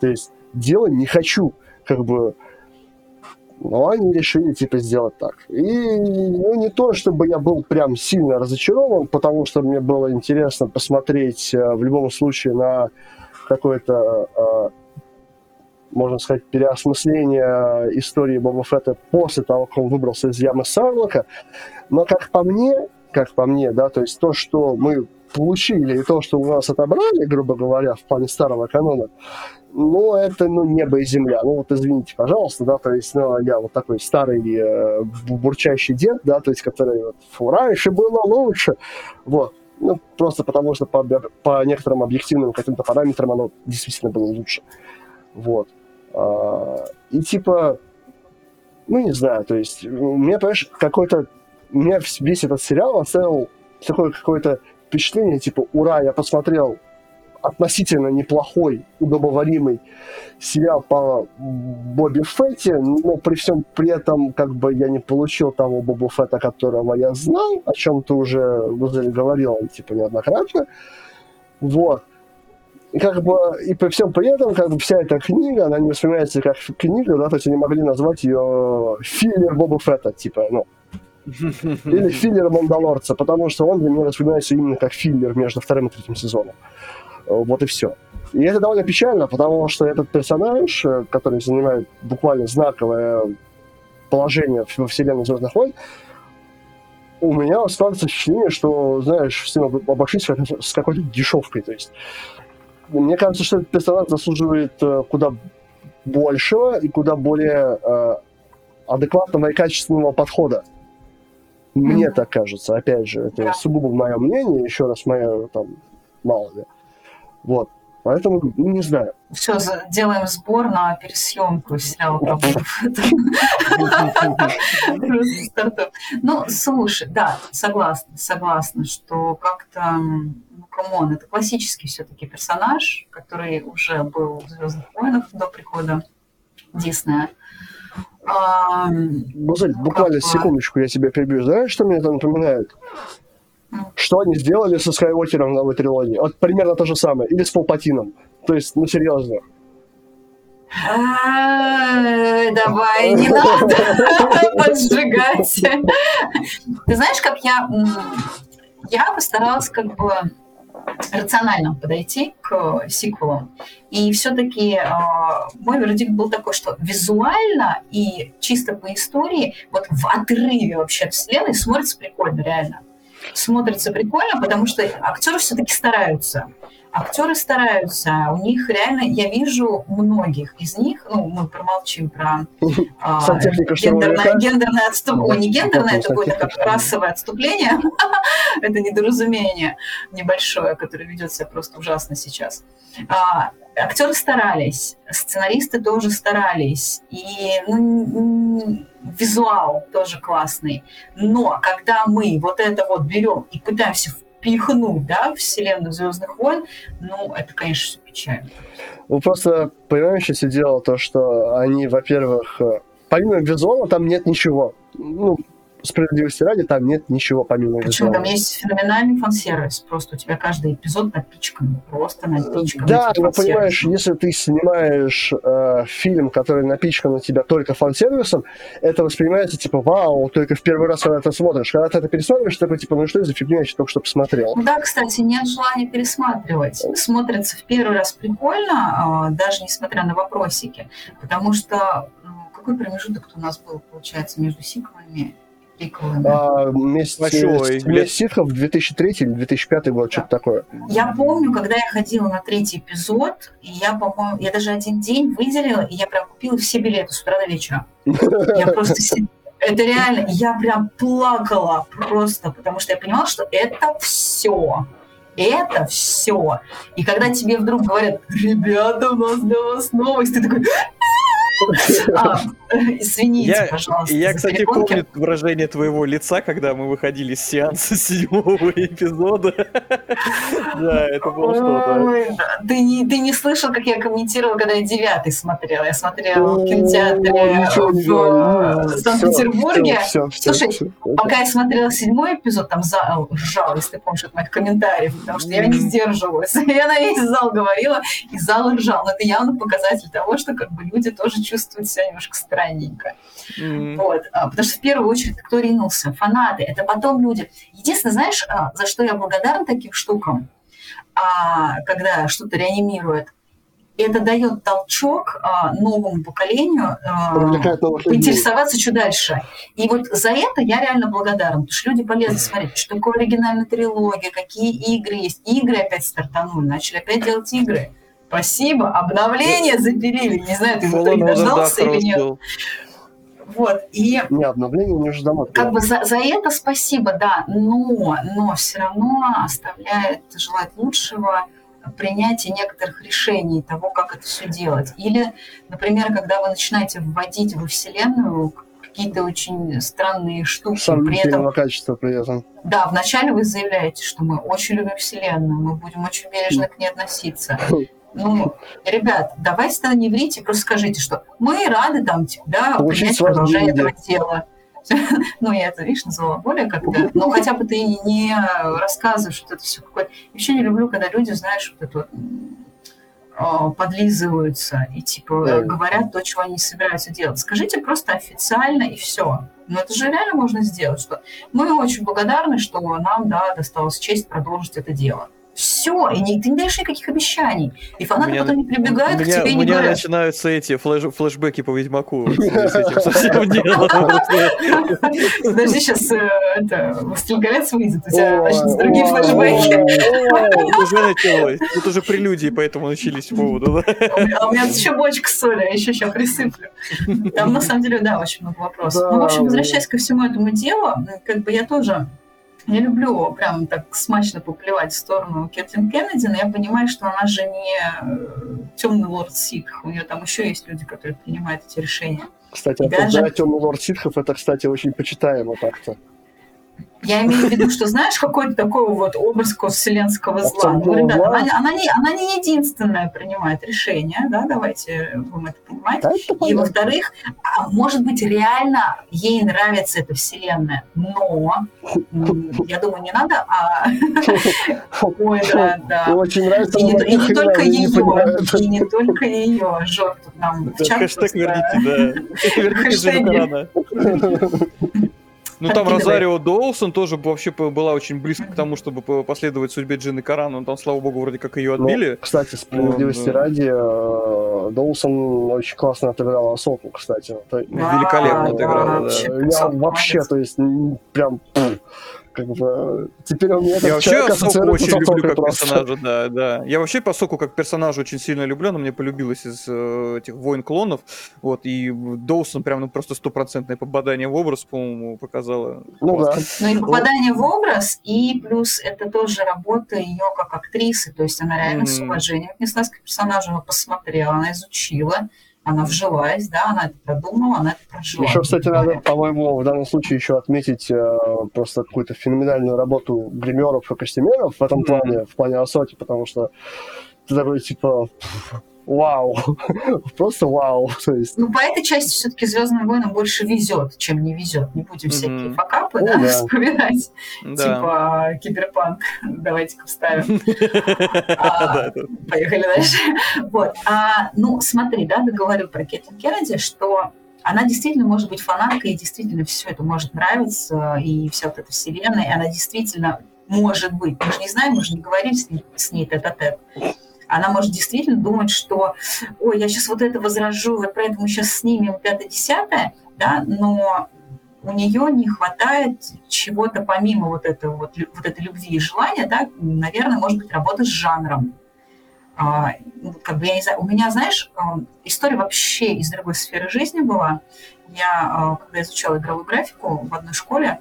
То есть дело не хочу, как бы, но они решили, типа, сделать так. И, ну, не то, чтобы я был прям сильно разочарован, потому что мне было интересно посмотреть э, в любом случае на какое-то, э, можно сказать, переосмысление истории Боба Фетта после того, как он выбрался из ямы Сарлока. Но, как по мне, как по мне, да, то есть то, что мы получили, и то, что у нас отобрали, грубо говоря, в плане старого канона, ну, это, ну, небо и земля. Ну, вот извините, пожалуйста, да, то есть, ну, я вот такой старый э, бурчащий дед, да, то есть, который вот, фу, раньше было лучше, вот. Ну, просто потому что по, по некоторым объективным каким-то параметрам оно действительно было лучше. Вот. А, и типа, ну, не знаю, то есть, меня, понимаешь, какой-то... Меня весь этот сериал оставил такое какое-то впечатление, типа, ура, я посмотрел относительно неплохой, удобоваримый сериал по Бобби Фетте, но при всем при этом как бы я не получил того Боба Фетта, которого я знал, о чем ты уже говорил, типа, неоднократно. Вот. И как бы, и при всем при этом, как бы вся эта книга, она не воспринимается как книга, да, то есть они могли назвать ее филлер Боба Фетта, типа, ну, или филлер Мандалорца, потому что он для меня воспринимается именно как филлер между вторым и третьим сезоном. Вот и все. И это довольно печально, потому что этот персонаж, э, который занимает буквально знаковое положение во вселенной Звездных войн, у меня складывается впечатление, что, знаешь, ним обошлись с какой-то дешевкой. То есть, мне кажется, что этот персонаж заслуживает э, куда большего и куда более э, адекватного и качественного подхода. Мне mm-hmm. так кажется. Опять же, это сугубо мое мнение, еще раз мое там мало ли. Вот. Поэтому, ну, не знаю. Все, делаем сбор на пересъемку сериала про Ну, слушай, да, согласна, согласна, что как-то, ну, come on, это классический все-таки персонаж, который уже был в «Звездных войнах» до прихода Диснея. Гузель, буквально секундочку я тебя перебью. Знаешь, что мне это напоминает? Что они сделали со Скайуокером в новой трилогии? Вот примерно то же самое. Или с Палпатином. То есть, ну, серьезно. Давай, не [LAUGHS] надо [LAUGHS] поджигать. Ты знаешь, как я... Я постаралась как бы рационально подойти к сиквелу. И все-таки э, мой вердикт был такой, что визуально и чисто по истории, вот в отрыве вообще от вселенной смотрится прикольно, реально смотрится прикольно, потому что актеры все-таки стараются. Актеры стараются, у них реально, я вижу многих из них, ну, мы промолчим про а, гендерное, гендерное отступление, не гендерное, это будет как расовое отступление, [LAUGHS] это недоразумение небольшое, которое ведет себя просто ужасно сейчас. А, актеры старались, сценаристы тоже старались, и ну, визуал тоже классный. Но когда мы вот это вот берем и пытаемся впихнуть да, в вселенную Звездных войн, ну, это, конечно, печально. Ну, просто, понимаешь, все дело то, что они, во-первых, э, помимо визуала там нет ничего. Ну, справедливости ради, там нет ничего помимо Причем там есть феноменальный фан-сервис. Просто у тебя каждый эпизод напичкан. Просто напичкан. Да, но понимаешь, если ты снимаешь э, фильм, который напичкан у тебя только фан-сервисом, это воспринимается типа, вау, только в первый раз, когда ты смотришь. Когда ты это пересматриваешь, ты такой, типа, ну что за фигня, я только что посмотрел. Да, кстати, нет желания пересматривать. Смотрится в первый раз прикольно, э, даже несмотря на вопросики. Потому что ну, какой промежуток у нас был, получается, между сиквелами а, месяц, Большой, месяц ситхов 2003 или 2005 год, да. что-то такое. Я помню, когда я ходила на третий эпизод, и я, по-моему, я даже один день выделила, и я прям купила все билеты с утра до вечера. Я [LAUGHS] просто это реально, я прям плакала просто, потому что я понимала, что это все. Это все. И когда тебе вдруг говорят, ребята, у нас для вас новость, ты такой, а, [LAUGHS] извините, я, пожалуйста. Я, кстати, помню выражение твоего лица, когда мы выходили с сеанса [LAUGHS] седьмого эпизода. [LAUGHS] Да, это было что-то. Ты не, ты не слышал, как я комментировала, когда я девятый смотрела. Я смотрела в кинотеатре в Санкт-Петербурге. Слушай, пока я смотрела седьмой эпизод, там зал ржал, если ты помнишь, от моих комментариев, потому что я не сдерживалась. Я на весь зал говорила, и зал ржал. Но это явно показатель того, что как бы люди тоже чувствуют себя немножко странненько. Mm-hmm. Вот. А, потому что в первую очередь кто ринулся? Фанаты. Это потом люди. Единственное, знаешь, а, за что я благодарна таким штукам, а, когда что-то реанимирует? это дает толчок а, новому поколению а, поинтересоваться, что дальше. И вот за это я реально благодарна, потому что люди полезно смотреть, что такое оригинальная трилогия, какие игры есть. Игры опять стартанули, начали опять делать игры. Спасибо, обновление запилили. Не знаю, ты да, дождался или нет. был. Вот, и Не обновление, не ждам как бы за, за это спасибо, да, но, но все равно оставляет желать лучшего принятие некоторых решений того, как это все делать. Или, например, когда вы начинаете вводить во Вселенную какие-то очень странные штуки, при этом качества при этом. да, вначале вы заявляете, что мы очень любим Вселенную, мы будем очень бережно к ней относиться. [LAUGHS] Ну, ребят, давайте не врите, просто скажите, что мы рады там, да, принять продолжение этого дела. [LAUGHS] Ну, я это, видишь, назвала более как-то. Ну, хотя бы ты не рассказываешь вот это все какое-то. Еще не люблю, когда люди, знаешь, вот это а, подлизываются и, типа, Да. говорят то, чего они не собираются делать. Скажите просто официально и все. Но это же реально можно сделать, что мы очень благодарны, что нам, да, досталась честь продолжить это дело. Все, и не, ты не даешь никаких обещаний. И фанаты У меня- потом не прибегают у к меня, тебе и у не меня говорят. начинаются эти флеш, флешбеки по Ведьмаку. [LAUGHS] с этим совсем делом. Подожди, сейчас «Властелин колец» выйдет, у тебя начнутся другие. Вот Уже началось. Тут уже прелюдии, поэтому начались по поводу. А у меня- у меня тут еще бочка соли, я еще сейчас присыплю. Там, на самом деле, да, очень много вопросов. Ну, в общем, возвращаясь ко всему этому делу, как бы я тоже не люблю прям так смачно поплевать в сторону Кэтлин Кеннеди, но я понимаю, что она же не темный лорд Ситх. У нее там еще есть люди, которые принимают эти решения. Кстати, И даже- да, темный лорд ситхов, это, кстати, очень почитаемо так-то. Я имею в виду, что знаешь, какой-то такой вот образ вселенского зла. Ну, ребята, зла. она, она не, она не единственная принимает решение, да, давайте будем это понимать. Да, это И, во-вторых, а, может быть, реально ей нравится эта вселенная, но, я думаю, не надо, а... [LAUGHS] Ой, да, да. Очень нравится, И не, только не ее, и не только ее. Жор тут нам в чат Хэштег верните, да. [LAUGHS] Верните. Карана. [LAUGHS] Ну там. Розарио Доусон тоже вообще была очень близко к тому, чтобы последовать судьбе Джины Карана, но там, слава богу, вроде как ее Ну, отбили. кстати, справедливости Ну, да. ради, э, Доусон очень классно отыграл Асоку, кстати. Да, Великолепно да, отыграла, да. Я вообще, то есть, прям, как бы, теперь у меня Я вообще ассоциируется очень с люблю как просто. персонажа, да, да. Я вообще по Соку как персонажа очень сильно люблю, она мне полюбилась из э, этих войн клонов. Вот, и Доусон прям ну, просто стопроцентное попадание в образ, по-моему, показала. Ну да. Ну и попадание в образ, и плюс это тоже работа ее как актрисы, то есть она реально с Мгм. уважением отнеслась к персонажу, она посмотрела, она изучила, она вжилась, да, она это продумала, она это прожила. Еще, кстати, надо, по-моему, в данном случае еще отметить э, просто какую-то феноменальную работу гримеров и костюмеров в этом Мгм. плане, в плане Асоки, потому что ты такой, типа, вау, [LAUGHS] просто вау, [LAUGHS] то есть, Ну, по этой части все-таки Звездным войнам больше везет, чем не везет. Не будем всякие Мгм. факапы Ну да, да. вспоминать. Да. Типа киберпанк. [LAUGHS] Давайте-ка вставим. А, Поехали дальше. Вот. А, ну, смотри, да, договорил про Кэтлин Кеннеди, что она действительно может быть фанаткой, и действительно все это может нравиться, и вся вот эта вселенная, и она действительно может быть. Мы же не знаем, мы же не говорили с ней, с ней тет-а-тет. Она может действительно думать, что ой, я сейчас вот это возражу, вот поэтому сейчас снимем пятое-десятое, да, но у нее не хватает чего-то помимо вот этого вот, вот этой любви и желания, да, наверное, может быть, работа с жанром. А, ну, как бы я не знаю, у меня, знаешь, а, история вообще из другой сферы жизни была. Я, а, когда изучала игровую графику в одной школе,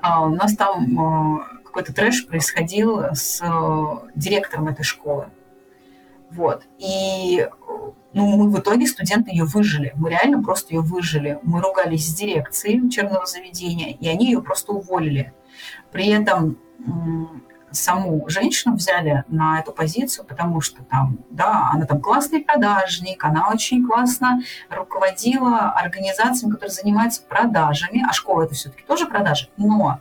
а, у нас там какой-то трэш происходил с а, директором этой школы. Вот. И ну, мы в итоге студенты ее выжили. Мы реально просто ее выжили. Мы ругались с дирекцией учебного заведения, и они ее просто уволили. При этом саму женщину взяли на эту позицию, потому что там, да, она там классный продажник, она очень классно руководила организациями, которые занимаются продажами, а школа это все-таки тоже продажи, но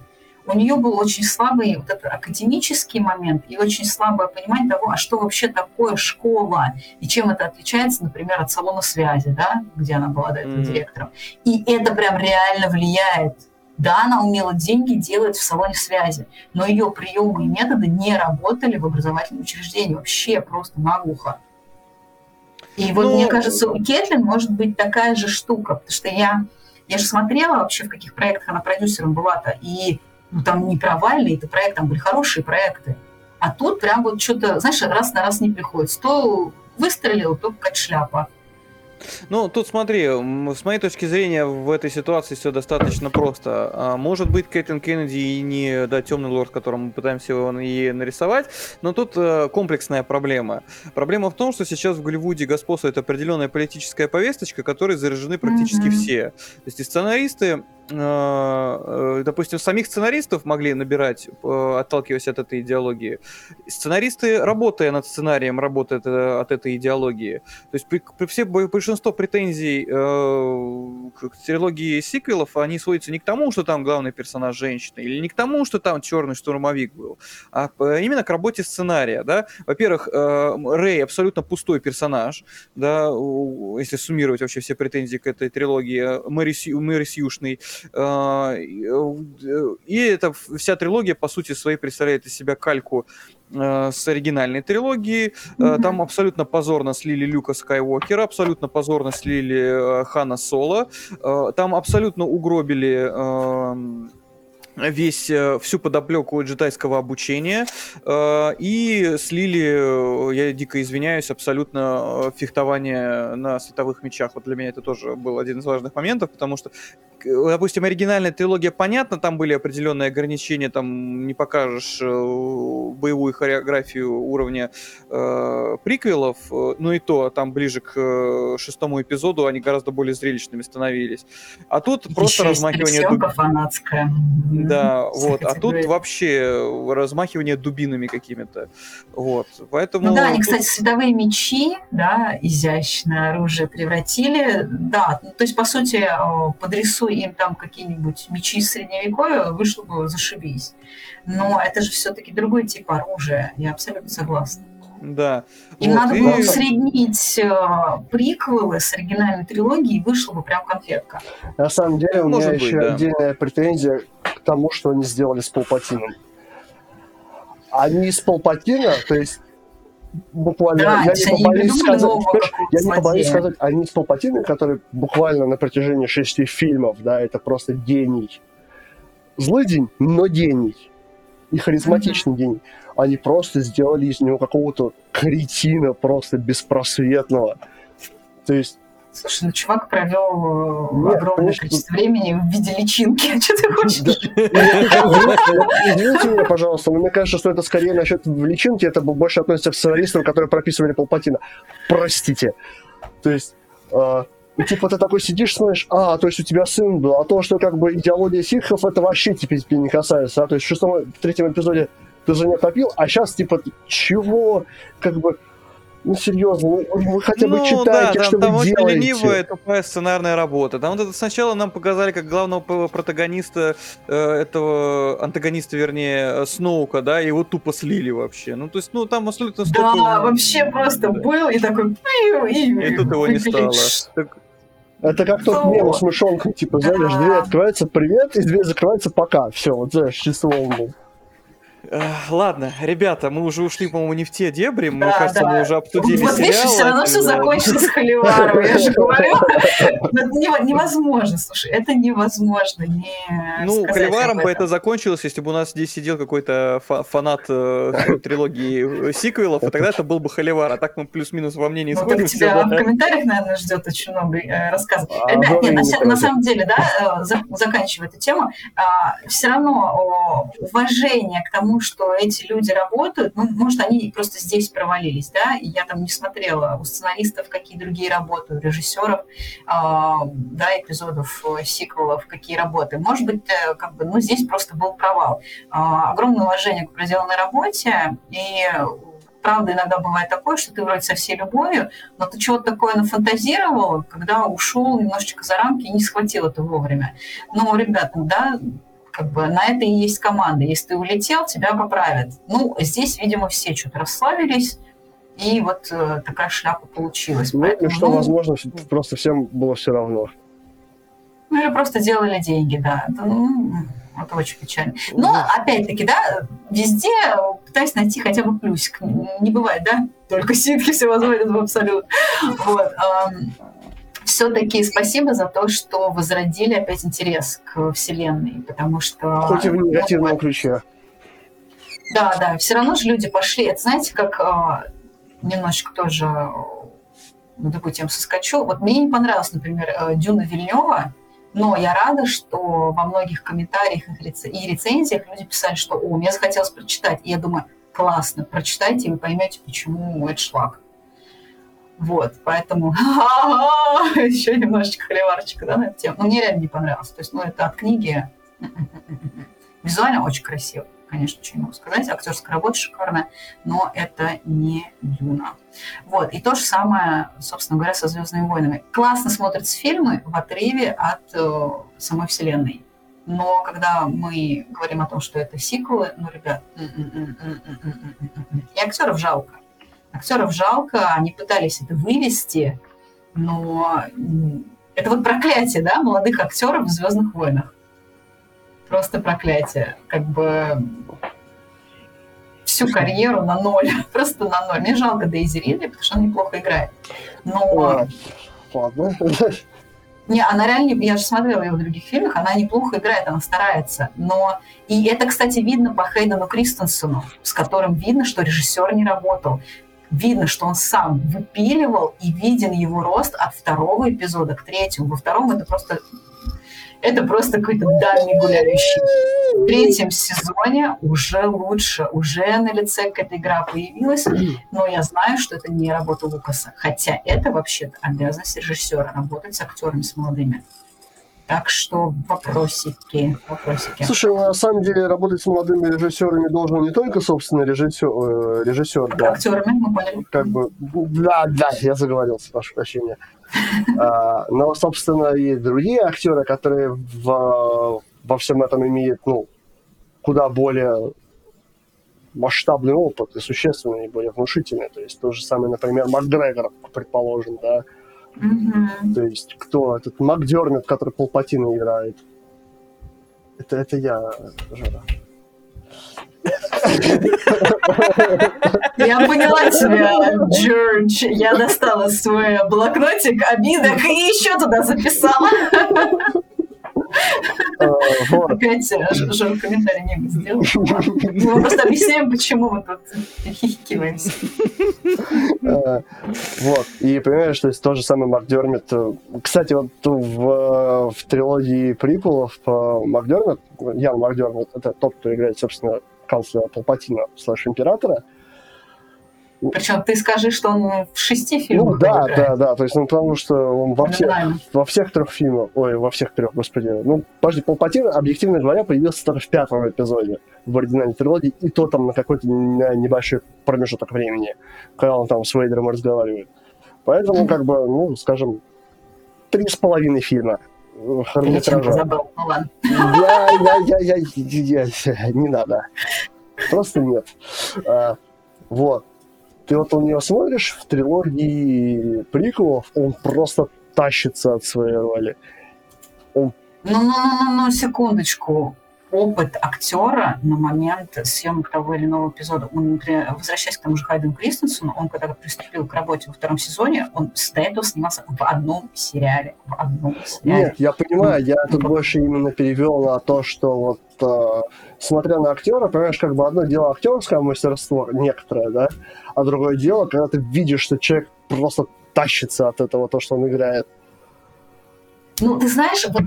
у нее был очень слабый вот этот академический момент и очень слабое понимание того, а что вообще такое школа и чем это отличается, например, от салона связи, да, где она была до этого Мгм. директором. И это прям реально влияет. Да, она умела деньги делать в салоне связи, но ее приемы и методы не работали в образовательном учреждении вообще просто наглухо. И вот ну, мне кажется, у Кэтлин может быть такая же штука, потому что я, я же смотрела вообще, в каких проектах она продюсером была-то, и ну, там не провальные это проекты, там были хорошие проекты. А тут прям вот что-то, знаешь, раз на раз не приходится. То выстрелил, то как шляпа. Ну, тут смотри, с моей точки зрения, в этой ситуации все достаточно просто. А, может быть, Кэтлин Кеннеди и не да, темный лорд, которым мы пытаемся его и нарисовать, но тут э, комплексная проблема. Проблема в том, что сейчас в Голливуде господствует определенная политическая повесточка, которой заражены практически mm-hmm. все. То есть и сценаристы допустим, самих сценаристов могли набирать, э, отталкиваясь от этой идеологии. Сценаристы, работая над сценарием, работают от этой идеологии. То есть при, при все, большинство претензий к трилогии сиквелов, они сводятся не к тому, что там главный персонаж женщина, или не к тому, что там черный штурмовик был, а именно к работе сценария. Да? Во-первых, Рэй абсолютно пустой персонаж, да, если суммировать вообще все претензии к этой трилогии, Мэри, Мэри Сьюшный, и эта вся трилогия, по сути своей, представляет из себя кальку а, с оригинальной трилогии. Mm-hmm. Там абсолютно позорно слили Люка Скайуокера, абсолютно позорно слили Хана Соло. Там абсолютно угробили весь, э, всю подоплеку джедайского обучения э, и слили, э, я дико извиняюсь, абсолютно фехтование на световых мечах. Вот для меня это тоже был один из важных моментов, потому что, допустим, оригинальная трилогия, понятно, там были определенные ограничения, там не покажешь боевую хореографию уровня э, приквелов, но и то, там ближе к шестому эпизоду они гораздо более зрелищными становились. А тут Еще просто размахивание... фанатская. Да, [LAUGHS] вот. А тут вообще размахивание дубинами какими-то. Вот. Поэтому... Ну да, они, кстати, световые мечи, да, изящное оружие превратили. Да, то есть, по сути, подрисуй им там какие-нибудь мечи средневековья, вышло бы зашибись. Но это же все-таки другой тип оружия. Я абсолютно согласна. Да. Им вот, надо и... было усреднить э, приквелы с оригинальной трилогии, и вышла бы прям конфетка. На самом деле, у Может меня быть, еще да. отдельная претензия тому, что они сделали с Палпатином. Они с Палпатина, то есть буквально, да, я, не побоюсь сказать, я не побоюсь сказать, они с Палпатином, который буквально на протяжении шести фильмов, да, это просто гений. Злый день, но гений. И харизматичный mm-hmm. гений они просто сделали из него какого-то кретина просто беспросветного. То есть Слушай, ну чувак провел Нет, огромное количество времени в виде личинки. [LAUGHS] А что ты хочешь? Извините меня, пожалуйста, но мне кажется, что это скорее насчет личинки, это больше относится к сценаристам, которые прописывали Палпатина. Простите. То есть, э, типа ты такой сидишь, смотришь, а, то есть у тебя сын был, а то, что как бы идеология ситхов, это вообще теперь не касается. А? То есть в шестом, в третьем эпизоде ты за нее топил, а сейчас типа чего? Как бы ну, серьезно, ну, вы хотя бы ну, читаете, да, что там, вы там делаете. очень ленивая, тупая сценарная работа. Там вот это сначала нам показали как главного протагониста, э, этого антагониста, вернее, Сноука, да, его тупо слили вообще. Ну, то есть, ну, там абсолютно столько... Да, вообще просто был и такой... И, и тут его не стало. Так... Это как тот мем с мышонком, типа, знаешь, дверь открывается, привет, и дверь закрывается, пока. Все, вот знаешь, чисто был. Ладно, ребята, мы уже ушли, по-моему, не в те дебри. Мне да, кажется, да. мы уже обсудили вот, сериал. все равно все закончилось [LAUGHS] холиваром, я же говорю. [LAUGHS] Невозможно, слушай, это невозможно не Ну, холиваром бы это закончилось, если бы у нас здесь сидел какой-то фанат э, трилогии сиквелов, и тогда это был бы холивар, а так мы плюс-минус во мнении ну, сходимся. тебя в комментариях, наверное, ждет очень много э, рассказов. А, Ребят, нет, на самом деле, да, э, заканчивая эту тему, а, все равно уважение к тому, что эти люди работают, ну, может, они просто здесь провалились, да, и я там не смотрела у сценаристов, какие другие работы, у режиссеров, э, да, эпизодов, э, сиквелов, какие работы. Может быть, э, как бы, ну, здесь просто был провал. Э, огромное уважение к проделанной работе, и правда, иногда бывает такое, что ты вроде со всей любовью, но ты чего-то такое нафантазировал, когда ушел немножечко за рамки и не схватил это вовремя. Но, ребята, да, как бы на это и есть команда. Если ты улетел, тебя поправят. Ну, здесь, видимо, все что-то расслабились, и вот э, такая шляпа получилась. Ну, Поэтому, и что, ну, возможно, просто всем было все равно. Ну, или просто делали деньги, да. Это, ну, это очень печально. Но, опять-таки, да, везде пытаюсь найти хотя бы плюсик. Не бывает, да? Только ситки все возводят в абсолют. Вот. Все-таки спасибо за то, что возродили опять интерес к Вселенной, потому что... Хоть и в негативном ключе. Да, да, все равно же люди пошли. Это знаете, как а, немножечко тоже на такую тему соскочу. Вот мне не понравилась, например, э, Дюна Вильнева, но я рада, что во многих комментариях и рецензиях люди писали, что «О, мне захотелось прочитать». И я думаю, классно, прочитайте, и вы поймете, почему это шлак. Вот, поэтому [LAUGHS] еще немножечко холиварчика да, на эту тему. Но мне реально не понравилось. То есть, ну, это от книги визуально очень красиво конечно, ничего не могу сказать. Актерская работа шикарная, но это не Дюна. Вот. И то же самое, собственно говоря, со «Звездными войнами». Классно смотрятся фильмы в отрыве от э, самой вселенной. Но когда мы говорим о том, что это сиквелы, ну, ребят, и актеров жалко. Актеров жалко, они пытались это вывести, но это вот проклятие, да, молодых актеров в Звездных войнах просто проклятие. Как бы всю карьеру на ноль, [LAUGHS] просто на ноль. Мне жалко Дейзи Ридли, потому что она неплохо играет. Но... Ладно. [LAUGHS] Не, она реально, я же смотрела ее в других фильмах, она неплохо играет, она старается. Но и это, кстати, видно по Хейдену Кристенсену, с которым видно, что режиссер не работал. Видно, что он сам выпиливал, и виден его рост от второго эпизода к третьему. Во втором это просто это просто какой-то дальний гуляющий. В третьем сезоне уже лучше, уже на лице какая-то игра появилась, но я знаю, что это не работа Лукаса. Хотя это вообще-то обязанность режиссера, работать с актерами, с молодыми. Так что вопросики, вопросики. Слушай, на самом деле работать с молодыми режиссерами должен не только, собственно, режиссер, э, режиссер да. Актерами, мы поняли. Как бы, да, да, я заговорился, прошу прощения. [LAUGHS] А, но, собственно, и другие актеры, которые в, во всем этом имеют, ну, куда более масштабный опыт и существенный, и более внушительный. То есть то же самое, например, Макгрегор, предположим, да, Mm-hmm. То есть кто этот Макдермит, который Палпатина играет? Это, это я, Жора. Я поняла тебя, Джордж. Я достала свой блокнотик обидок и еще туда записала. Вот. Опять э, Жор комментарий не сделал. [LAUGHS] Мы просто объясняем, почему мы тут хихикиваемся. Э, вот. И понимаешь, то есть тот же самый. Э, кстати, вот в, в трилогии приквелов Макдермит, Ян Макдермит, это тот, кто играет, собственно, канцлера Палпатина слэш императора, причем ты скажи, что он в шести фильмах. Ну да, играет. да, да. То есть, ну потому что он во всех, во всех трех фильмах, ой, во всех трех, господи. Ну, подожди, Палпатин, объективно говоря, появился только в пятом эпизоде в оригинальной трилогии, и то там на какой-то небольшой промежуток времени, когда он там с Вейдером разговаривает. Поэтому, как бы, ну, скажем, три с половиной фильма хронометража. забыл, ну. Я, я, я, я, я, я, не надо. Просто нет. А, вот ты вот у нее смотришь в трилогии приквелов, он просто тащится от своей роли. Он... Ну, ну, ну, ну, ну, секундочку. Опыт актера на момент съемок того или иного эпизода, он, например, возвращаясь к тому же Хайдену Кристенсену, он когда приступил к работе во втором сезоне, он до этого снимался в одном сериале. В одном сериале. Нет, я понимаю, я тут больше именно перевел на то, что вот э, смотря на актера, понимаешь, как бы одно дело актерское мастерство некоторое, да, а другое дело, когда ты видишь, что человек просто тащится от этого, то, что он играет. Ну, ты знаешь, вот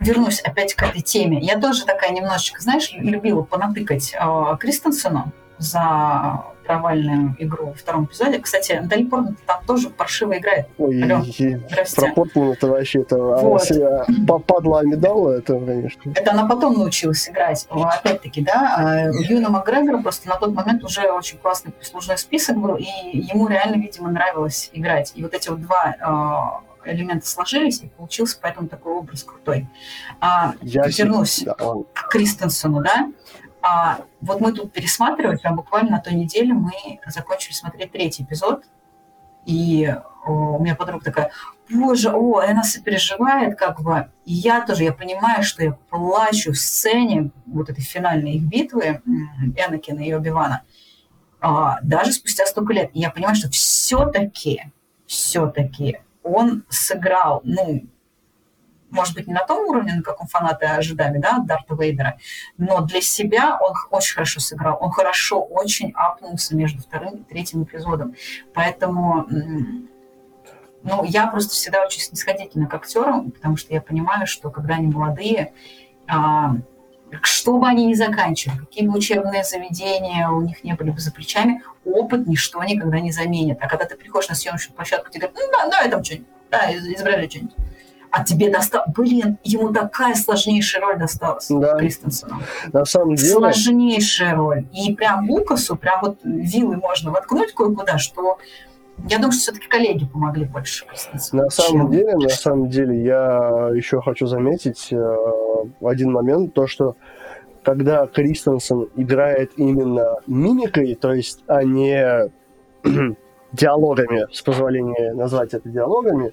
вернусь опять к этой теме. Я тоже такая немножечко, знаешь, любила понатыкать э, Кристенсену за провальную игру во втором эпизоде. Кстати, Натали Портман там тоже паршиво играет. Ой, Алло, про Портман это вообще это вот. попадла Амидала, это, конечно. Это она потом научилась играть. Опять-таки, да, а Юна Макгрегор просто на тот момент уже очень классный послужной список был, и ему реально, видимо, нравилось играть. И вот эти вот два а, элементы сложились, и получился поэтому такой образ крутой. А, Я вернусь да, к Кристенсену, да. А, вот мы тут пересматривали, прям буквально на той неделе мы закончили смотреть третий эпизод, и о, у меня подруга такая, боже, о, она сопереживает, как бы. И я тоже, я понимаю, что я плачу в сцене вот этой финальной их битвы Энакина и Оби-Вана. а, даже спустя столько лет. И я понимаю, что все-таки, все-таки он сыграл, ну, может быть, не на том уровне, на каком фанаты ожидали, да, от Дарта Вейдера, но для себя он очень хорошо сыграл. Он хорошо очень апнулся между вторым и третьим эпизодом. Поэтому ну, я просто всегда очень снисходительна к актерам, потому что я понимаю, что когда они молодые, а, что бы они ни заканчивали, какие бы учебные заведения у них не были бы за плечами, опыт ничто никогда не заменит. А когда ты приходишь на съемочную площадку, тебе говорят, ну да, давай там что-нибудь, да, изображай что-нибудь. А тебе достал... Блин, ему такая сложнейшая роль досталась да. Кристенсену. На самом деле... Сложнейшая роль. И прям Лукасу, прям вот вилы можно воткнуть кое-куда, что я думаю, что все-таки коллеги помогли больше. На самом деле, на самом деле, я еще хочу заметить э, один момент, то, что когда Кристенсен играет именно мимикой, то есть, а не [CLEARS THROAT] диалогами, с позволения назвать это диалогами,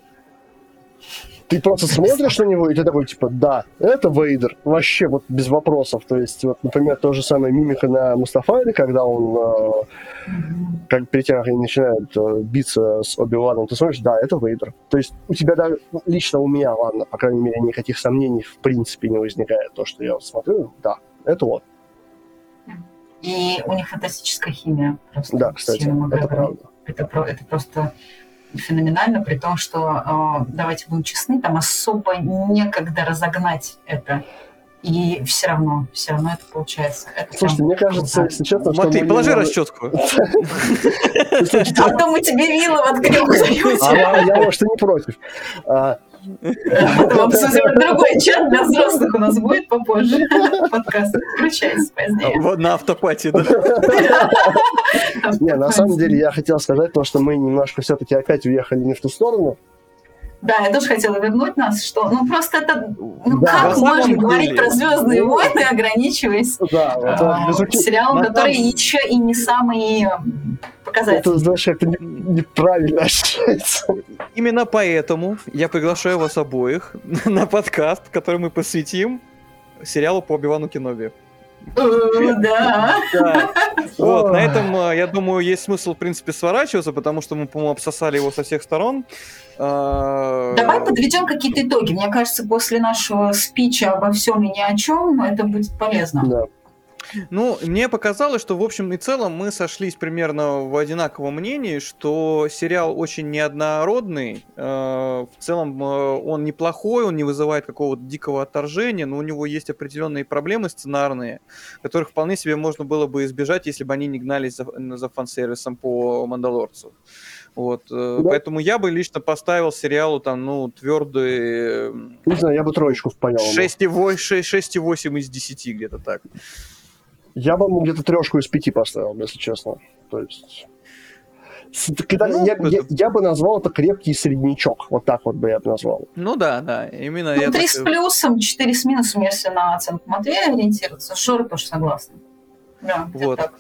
ты просто смотришь на него, и ты такой, типа, да, это Вейдер, вообще вот без вопросов. То есть, вот, например, то же самое мимика на Мустафаре, когда он, э, как перед тем, как они начинают э, биться с Оби-Ваном, ты смотришь, да, это Вейдер. То есть у тебя даже, ну, лично у меня, ладно, по крайней мере, никаких сомнений в принципе не возникает. То, что я смотрю, да, это вот. И у них фантастическая химия. Просто да, кстати, это правда. Это, это просто феноменально, при том, что, а, давайте будем честны, там особо некогда разогнать это. И все равно, все равно это получается. Это Слушайте, мне кажется, если честно, что... Матвей, положи расчетку. [LAUGHS] А то мы тебе вилы воткнем [LAUGHS] А я, может, и не против. А, Потом обсудим другой чат для взрослых у нас будет попозже. Подкаст включается позднее. Вот на автопате, да? Не, на самом деле я хотел сказать то, что мы немножко все-таки опять уехали не в ту сторону. Да, я тоже хотела вернуть нас, что ну просто это ну да, как можно деле. говорить про Звездные войны, ограничиваясь да, а, вот, сериалом, который там... еще и не самый показательный. Это, знаешь, это неправильно [LAUGHS] ощущается. Именно поэтому я приглашаю вас обоих [LAUGHS] на подкаст, который мы посвятим сериалу по Оби-Вану Кеноби. Да. Вот, на этом, э, я думаю, есть смысл, в принципе, сворачиваться, потому что мы, по-моему, обсосали его со всех сторон. А, Давай подведем какие-то итоги. Мне кажется, после нашего спича обо всем и ни о чем это будет полезно. Да. Ну, мне показалось, что в общем и целом мы сошлись примерно в одинаковом мнении, что сериал очень неоднородный. Э, в целом э, он неплохой, он не вызывает какого-то дикого отторжения, но у него есть определенные проблемы сценарные, которых вполне себе можно было бы избежать, если бы они не гнались за, за фан-сервисом по Мандалорцу. Вот, э, да. поэтому я бы лично поставил сериалу там, ну, твердый... Не знаю, я бы троечку впаял. 6,8 из 10 где-то так. Я бы ему где-то трешку из пяти поставил, если честно. То есть... Когда, ну, я, я, я бы назвал это крепкий среднячок. Вот так вот бы я бы назвал. Ну да, да. Именно ну, три так... с плюсом, четыре с минусом, если на оценку Матвея ориентироваться. Шоры тоже согласны. Да, вот. так.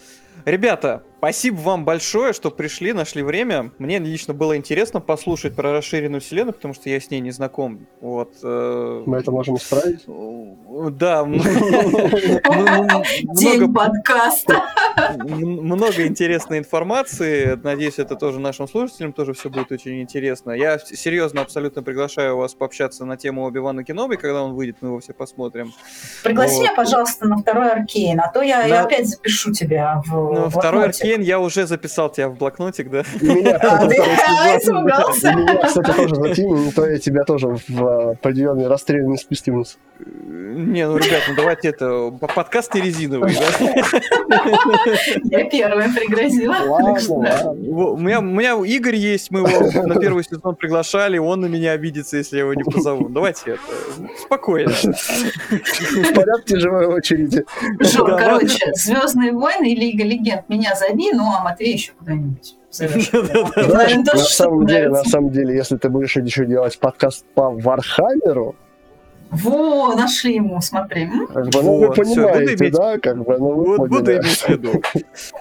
Ребята, спасибо вам большое, что пришли, нашли время. Мне лично было интересно послушать про расширенную вселенную, потому что я с ней не знаком. Вот. Э, Мы это можем исправить? Да. [LAUGHS] День подкаста. Много интересной информации. Надеюсь, это тоже нашим слушателям тоже все будет очень интересно. Я серьезно абсолютно приглашаю вас пообщаться на тему Оби-Вана Кеноби, когда он выйдет, мы его все посмотрим. Пригласи меня, пожалуйста, на второй Аркейн, а то я опять запишу тебя в второй Аркейн я уже записал тебя в блокнотик, да? Меня, кстати, тоже не то я тебя тоже в а, определенный расстрельный списке вниз. Не, ну, ребят, ну давайте это, подкаст не резиновый, да? Я первая пригрозила. У меня, у меня Игорь есть, мы его на первый сезон приглашали, он на меня обидится, если я его не позову. Давайте это, спокойно. В порядке живой очереди. Жор, короче, Звездные войны и Лига Легенд меня зови, ну а Матвей еще куда-нибудь. [LAUGHS] На самом деле, на самом деле, если ты будешь еще делать подкаст по Вархаммеру, во, нашли ему, смотри. Как бы, ну, вы понимаете, иметь... да? Как бы, ну, вы вот, буду иметь в виду.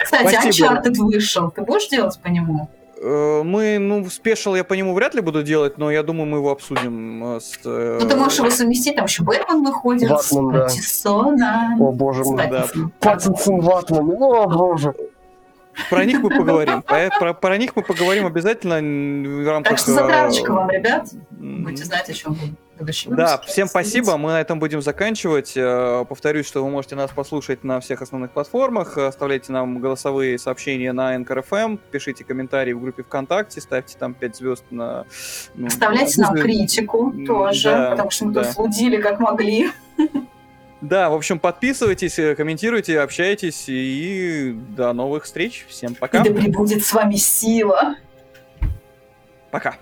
Кстати, Uncharted вышел. Ты будешь делать по нему? Э, мы, ну, спешил я по нему вряд ли буду делать, но я думаю, мы его обсудим э, с... Э, ну, ты можешь его совместить, там еще Бэтмен выходит, Ватман, да. О, боже мой, да. Паттинсон, Ватман, о, боже. Про них мы поговорим. Про, про, про них мы поговорим обязательно в рамках... Так что затравочка э, вам, ребят. Будете знать, о чем будущем Да, всем спасибо. Мы на этом будем заканчивать. Э, Повторюсь, что вы можете нас послушать на всех основных платформах. Оставляйте нам голосовые сообщения на NKRFM, пишите комментарии в группе ВКонтакте, ставьте там 5 звезд на... ну, Оставляйте нам на- критику тоже, да, потому что мы да. тут слудили как могли. [LAUGHS] Да, в общем, подписывайтесь, э, комментируйте, общайтесь и до новых встреч. Всем И пока. да пребудет с вами сила. Пока.